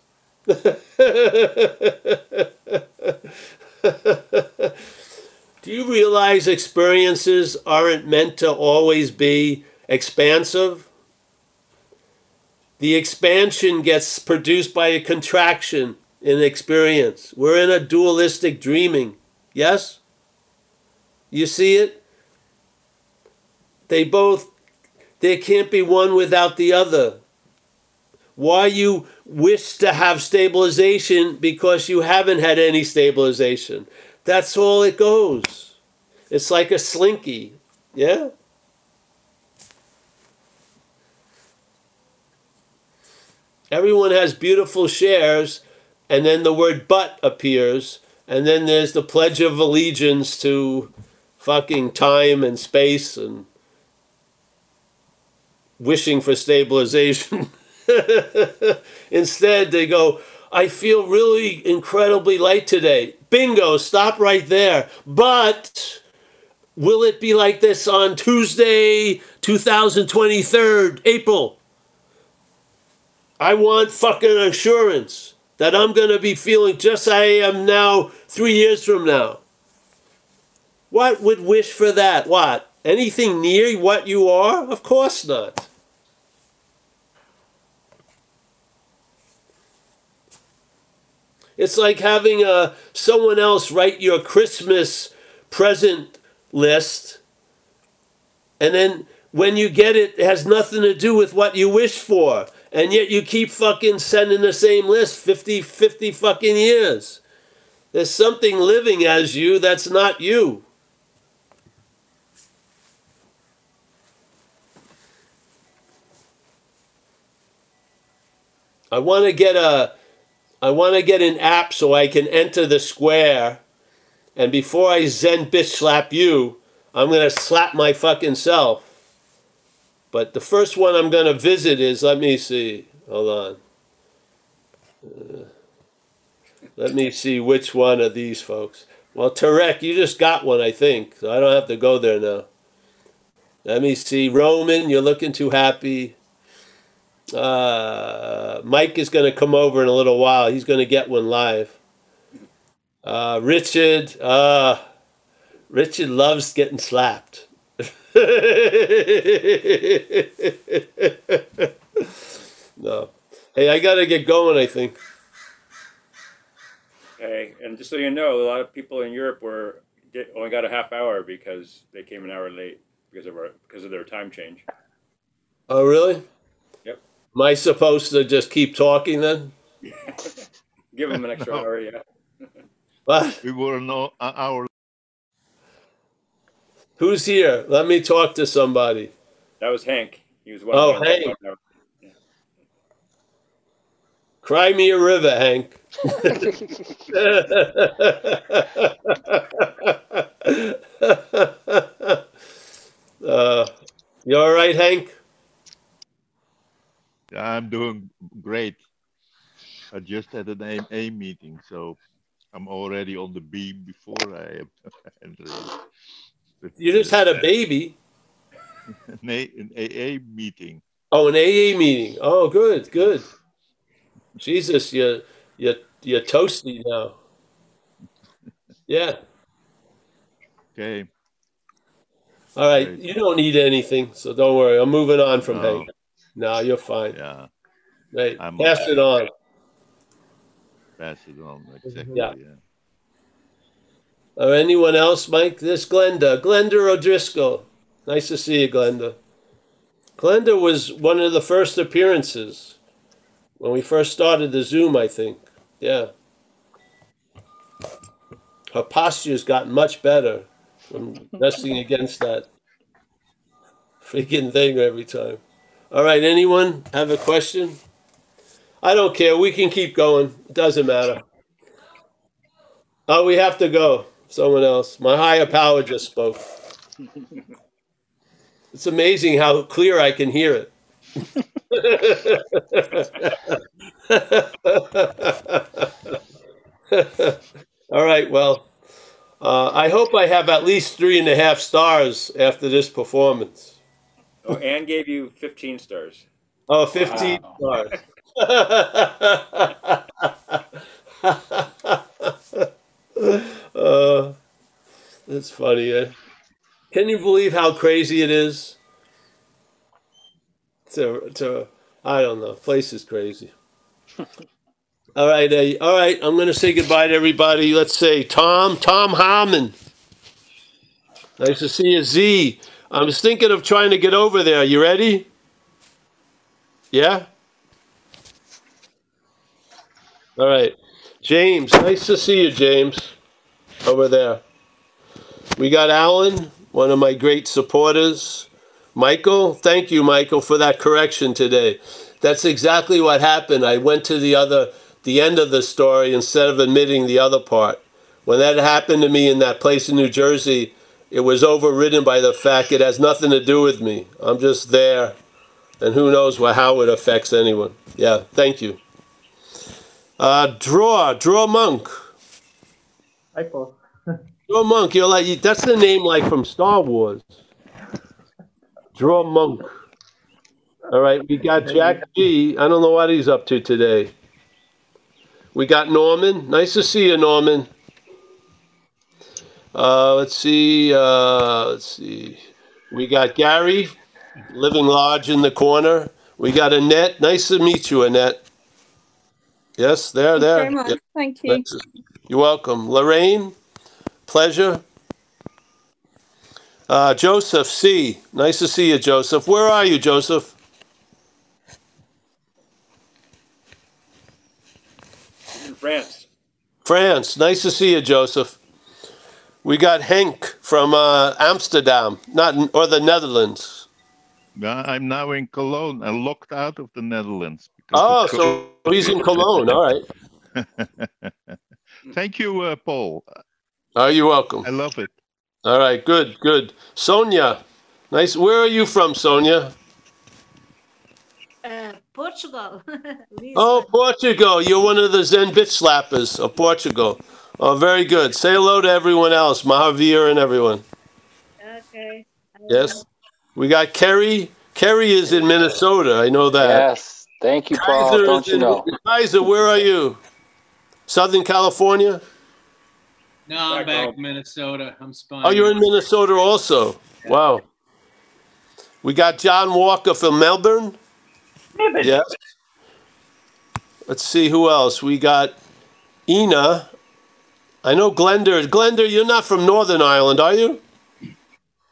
Do you realize experiences aren't meant to always be expansive? The expansion gets produced by a contraction in experience. We're in a dualistic dreaming. Yes? You see it? They both, there can't be one without the other. Why you wish to have stabilization because you haven't had any stabilization. That's all it goes. It's like a slinky. Yeah? Everyone has beautiful shares, and then the word but appears, and then there's the Pledge of Allegiance to fucking time and space and wishing for stabilization. Instead, they go, I feel really incredibly light today. Bingo, stop right there. But will it be like this on Tuesday, 2023, April? I want fucking assurance that I'm going to be feeling just I am now three years from now. What would wish for that? What? Anything near what you are? Of course not. It's like having a, uh, someone else write your Christmas present list, and then when you get it, it has nothing to do with what you wish for. And yet you keep fucking sending the same list 50, 50 fucking years. There's something living as you that's not you. I want to get a I want to get an app so I can enter the square. And before I Zen bitch slap you, I'm gonna slap my fucking self. But the first one I'm gonna visit is let me see. Hold on. Uh, let me see which one of these folks. Well, Tarek, you just got one, I think, so I don't have to go there now. Let me see. Roman, you're looking too happy. Uh, Mike is going to come over in a little while. He's going to get one live. Uh, Richard, uh, Richard loves getting slapped. no. Hey, I got to get going, I think. Okay, and just so you know, a lot of people in Europe were only got a half hour because they came an hour late because of our because of their time change. Oh, really? Yep. Am I supposed to just keep talking then? Give him an extra hour, yeah. What? We were no an hour. Who's here? Let me talk to somebody. That was Hank. He was one. Oh, one- Hank. one hour. Cry me a river, Hank. uh, you all right, Hank? I'm doing great. I just had an A, A meeting, so I'm already on the B before I enter. Uh, you just had a uh, baby. an, A, an AA meeting. Oh, an AA meeting. Oh, good, good. Jesus, you you you're toasty now. Yeah. Okay. All right. You don't need anything, so don't worry. I'm moving on from No. Hank. No, you're fine. Yeah, Right. I'm Pass okay. it on. pass it on. Exactly. Yeah. Yeah. Or anyone else, Mike? This Glenda. Glenda O'Driscoll. Nice to see you, Glenda. Glenda was one of the first appearances when we first started the Zoom, I think. Yeah. Her posture's gotten much better from resting against that freaking thing every time. All right, anyone have a question? I don't care. We can keep going. It doesn't matter. Oh, we have to go. Someone else. My higher power just spoke. It's amazing how clear I can hear it. All right. Well, uh, I hope I have at least three and a half stars after this performance. Oh, Anne gave you 15 stars. Oh, 15 stars. uh, that's funny. Eh? Can you believe how crazy it is? To, to, I don't know. Place is crazy. all right, uh, all right. I'm going to say goodbye to everybody. Let's say Tom, Tom Harmon. Nice to see you, Z. I was thinking of trying to get over there. You ready? Yeah? All right. James, nice to see you, James, over there. We got Alan, one of my great supporters. Michael, thank you, Michael, for that correction today. That's exactly what happened. I went to the other, the end of the story instead of admitting the other part. When that happened to me in that place in New Jersey, it was overridden by the fact it has nothing to do with me. I'm just there, and who knows what, how it affects anyone. Yeah, thank you. Uh, draw, draw monk. Hi, Paul. Draw monk. You're like that's the name like from Star Wars. Draw monk. All right, we got Jack G. I don't know what he's up to today. We got Norman. Nice to see you, Norman. Uh, let's see. Uh, let's see. We got Gary, living large in the corner. We got Annette. Nice to meet you, Annette. Yes, there, Thank you there. very much. Yeah. Thank you. That's- You're welcome. Lorraine, pleasure. Uh, Joseph C. Nice to see you, Joseph. Where are you, Joseph? France. France. Nice to see you, Joseph. We got Henk from uh, Amsterdam, not or the Netherlands. I'm now in Cologne and locked out of the Netherlands. because Oh, so he's in Cologne. All right. Thank you, uh, Paul. Oh, you're welcome. I love it. All right, good, good. Sonia, nice. Where are you from, Sonia? Uh, Portugal. Oh, Portugal. You're one of the Zen bitch slappers of Portugal. Oh, very good. Say hello to everyone else, Mahavir and everyone. Okay. Yes. We got Kerry. Kerry is in Minnesota. I know that. Yes. Thank you, Paul. Kaiser Don't you in- know? Kaiser, where are you? Southern California? No, I'm back in Minnesota. I'm spying. Oh, you're in Minnesota also. Wow. We got John Walker from Melbourne. Yes. Let's see who else. We got Ina. I know Glenda. Glenda, you're not from Northern Ireland, are you?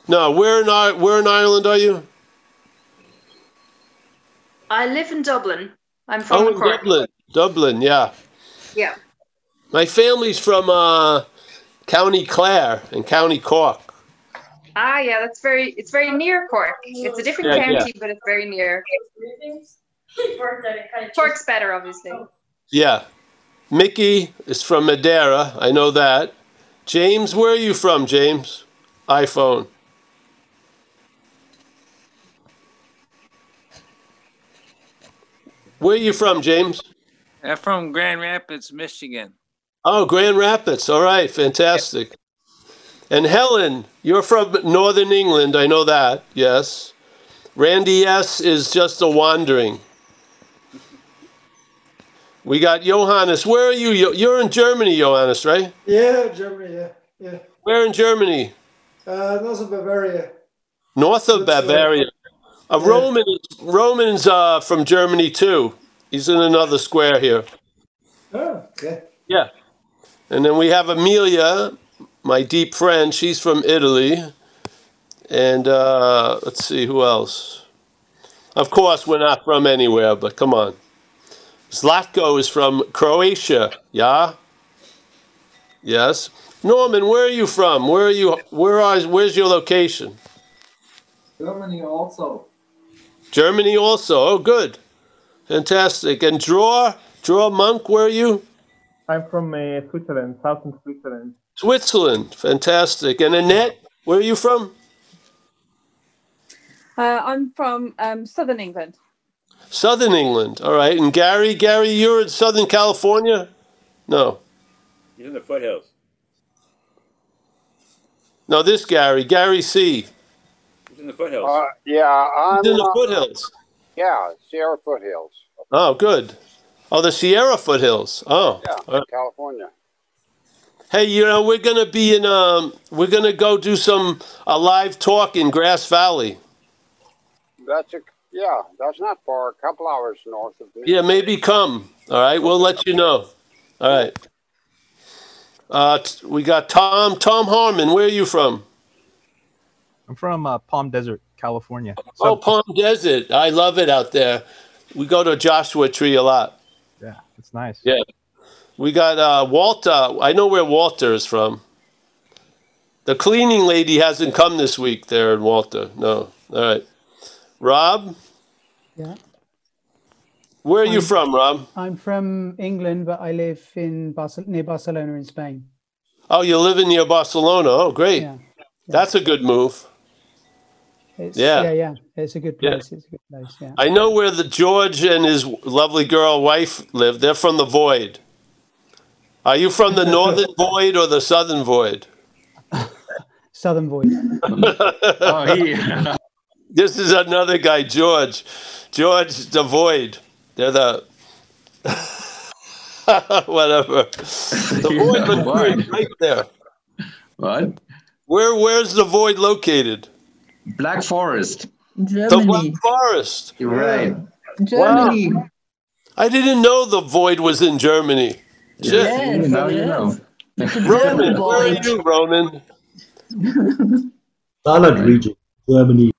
No, where in where in Ireland are you? I live in Dublin. I'm from Oh, in Cork. Dublin. Dublin, yeah. Yeah. My family's from uh, County Clare and County Cork. Ah, yeah, that's very. It's very near Cork. It's a different Yeah, yeah. county, but it's very near. Cork's better, obviously. Yeah. Mickey is from Madeira. I know that. James, where are you from, James? iPhone. Where are you from, James? I'm from Grand Rapids, Michigan. Oh, Grand Rapids. All right, fantastic. And Helen, you're from Northern England. I know that. Yes. Randy S is just a wandering. We got Johannes. Where are you? You're in Germany, Johannes, right? Yeah, Germany. Yeah, yeah. Where in Germany? Uh, north of Bavaria. North of Bavaria. A Roman, Roman's uh, from Germany too. He's in another square here. Oh, okay. Yeah. And then we have Amelia, my deep friend. She's from Italy. And uh, let's see, who else? Of course, we're not from anywhere, but come on. Zlatko is from Croatia. Yeah? Yes. Norman, where are you from? Where are you? Where are? Where's your location? Germany also. Germany also. Oh, good. Fantastic. And Draw, Draw Monk, where are you? I'm from uh, Switzerland, southern Switzerland. Switzerland. Fantastic. And Annette, where are you from? Uh, I'm from um, Southern England. Southern England. All right. And Gary, Gary, you're in Southern California? No. He's in the foothills. No, this Gary, Gary C. He's in the foothills. Uh, yeah, I'm He's in the uh, foothills. Yeah, Sierra foothills. Oh, good. Oh, the Sierra foothills. Oh. Yeah, all right. California. Hey, you know, we're gonna be in um we're gonna go do some a live talk in Grass Valley. That's a yeah. That's not far. A couple hours north of me. Yeah, maybe come. All right, we'll let you know. All right. Uh, t- we got Tom. Tom Harmon. Where are you from? I'm from uh, Palm Desert, California. Oh, Palm Desert. I love it out there. We go to Joshua Tree a lot. Yeah, it's nice. Yeah. We got uh, Walter. I know where Walter is from. The cleaning lady hasn't come this week there in Walter. No. All right. Rob, Yeah. where are you I'm- from, Rob? I'm from England, but I live in Barcel- near Barcelona in Spain. Oh, you live in near Barcelona. Oh, great. Yeah. That's a good move. It's, Yeah. yeah, yeah. It's a good Yeah. place. It's a good place. Yeah. I know where the George and his lovely girl wife live. They're from the Void. Are you from the Northern Void or the Southern Void? Southern Void. oh, yeah. This is another guy, George. George the Void. They're the whatever. The Void looks great right there. What? Where Where's the Void located? Black Forest. The Black Forest. You're right. Germany. I didn't know the Void was in Germany. Shit. Yes, Now you know. Roman, where are you, Roman? Saarland region, Germany.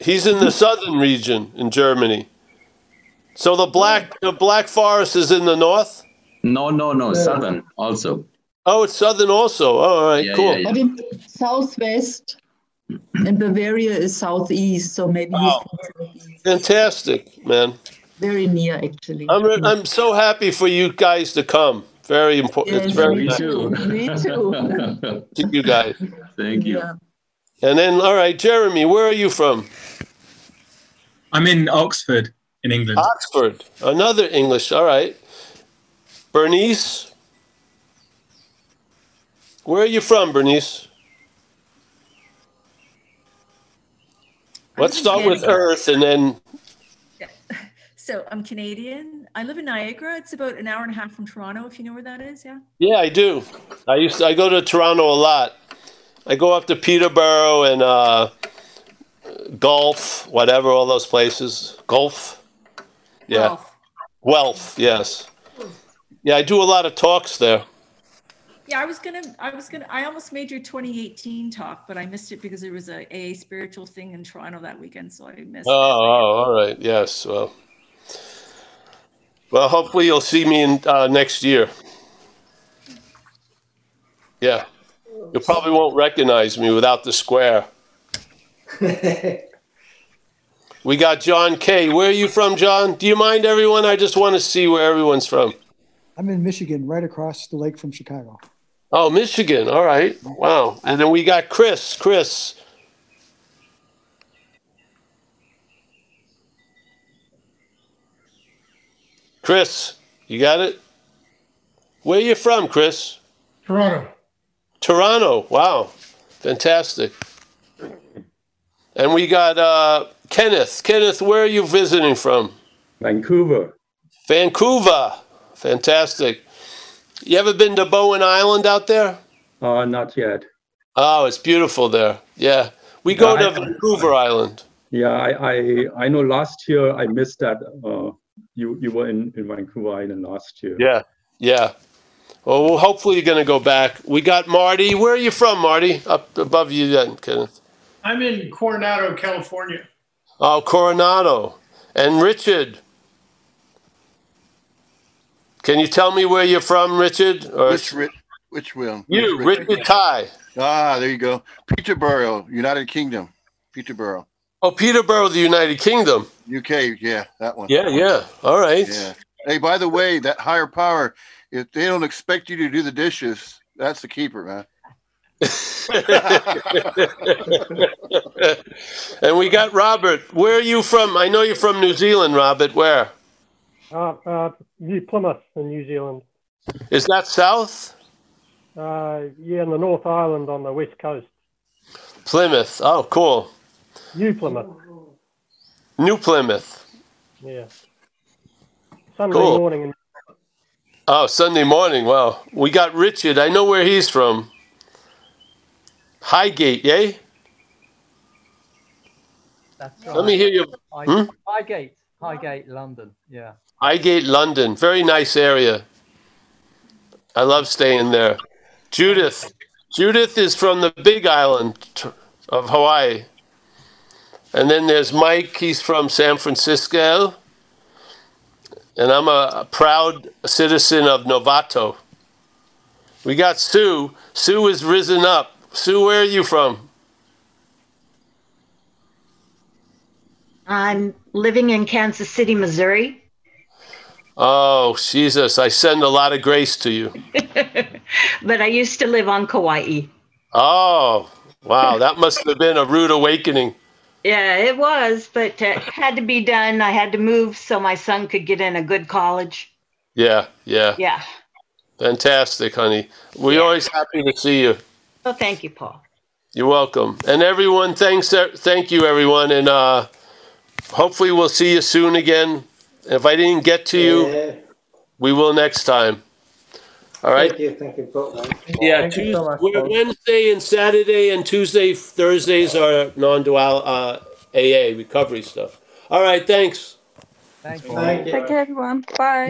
He's in the southern region in Germany. So the black the Black Forest is in the north. No, no, no. Southern also. Oh, it's southern also. Oh, all right, Yeah, cool. yeah, yeah. But in southwest, and Bavaria is southeast, so maybe he's Wow. Fantastic, man. very near actually. I'm I'm so happy for you guys to come. Very important. It's very me nice. too. Me too. to you guys. Thank you. Yeah. And then, all right, Jeremy, where are you from? I'm in Oxford, in England. Oxford. Another English. All right. Bernice, where are you from, Bernice? Let's from start with Earth and then Yeah. So I'm Canadian. I live in Niagara. It's about an hour and a half from Toronto, if you know where that is. Yeah. Yeah, I do. I used to, I go to Toronto a lot. I go up to Peterborough and uh, Gulf, whatever, all those places. Gulf. Yeah. Guelph. Guelph, yes. Yeah, I do a lot of talks there. Yeah, I was gonna, I was gonna, I almost made your 2018 talk, but I missed it because there was a AA spiritual thing in Toronto that weekend, so I missed Oh, it. oh, all right. Yes. Well, well, hopefully you'll see me in uh, next year. Yeah. You probably won't recognize me without the square. We got John K. Where are you from, John? Do you mind, everyone? I just want to see where everyone's from. I'm in Michigan, right across the lake from Chicago. Oh, Michigan. All right. Wow. And then we got Chris. Chris. Chris, you got it? Where are you from, Chris? Toronto. Toronto. Wow. Fantastic. And we got uh, Kenneth. Kenneth, where are you visiting from? Vancouver. Vancouver. Fantastic. You ever been to Bowen Island out there? Uh, not yet. Oh, it's beautiful there. Yeah. We go Yeah, to I- Vancouver Island. Yeah, I, I I know last year I missed that. Uh, you you were in, in Vancouver Island last year. Yeah. Yeah. Well, well, hopefully you're going to go back. We got Marty. Where are you from, Marty? Up above you then, Kenneth. I'm in Coronado, California. Oh, Coronado. And Richard. Can you tell me where you're from, Richard? Or Which Rich? Which one? You, Which Richard Ty. Ah, there you go. Peterborough, United Kingdom. Peterborough, Oh, Peterborough, the United Kingdom. UK. Yeah, that one. Yeah, yeah. All right. Yeah. Hey, by the way, that higher power, if they don't expect you to do the dishes, that's the keeper, man. and we got Robert. Where are you from? I know you're from New Zealand, Robert. Where? Uh, uh, New Plymouth in New Zealand. Is that south? Uh, yeah, in the North Island on the west coast. Plymouth. Oh, cool. New Plymouth. New Plymouth. Yeah. Sunday Cool. morning. In, Oh, Sunday morning. Wow. We got Richard. I know where he's from. Highgate, yay? That's Let me hear you. High, Hmm? Highgate, Highgate, London. Yeah. Highgate, London. Very nice area. I love staying there. Judith. Judith is from the Big Island of Hawaii. And then there's Mike. He's from San Francisco. And I'm a, proud citizen of Novato. We got Sue. Sue is risen up. Sue, where are you from? I'm living in Kansas City, Missouri. Oh, Jesus. I send a lot of grace to you. but I used to live on Kauai. Oh, wow. That must have been a rude awakening. Yeah, it was, but uh, it had to be done. I had to move so my son could get in a good college. Yeah, yeah. Yeah. Fantastic, honey. We're always happy to see you. Well, thank you, Paul. You're welcome. And everyone, thanks. Thank you, everyone. And uh, hopefully, we'll see you soon again. If I didn't get to you, we will next time. All right. Thank you, thank you, Paul. Yeah, Thank you so much, we're- Paul. Wednesday and Saturday and Tuesday, Thursdays are non-dual uh, AA recovery stuff. All right, thanks. Thank Thank you. Take care, everyone. Bye.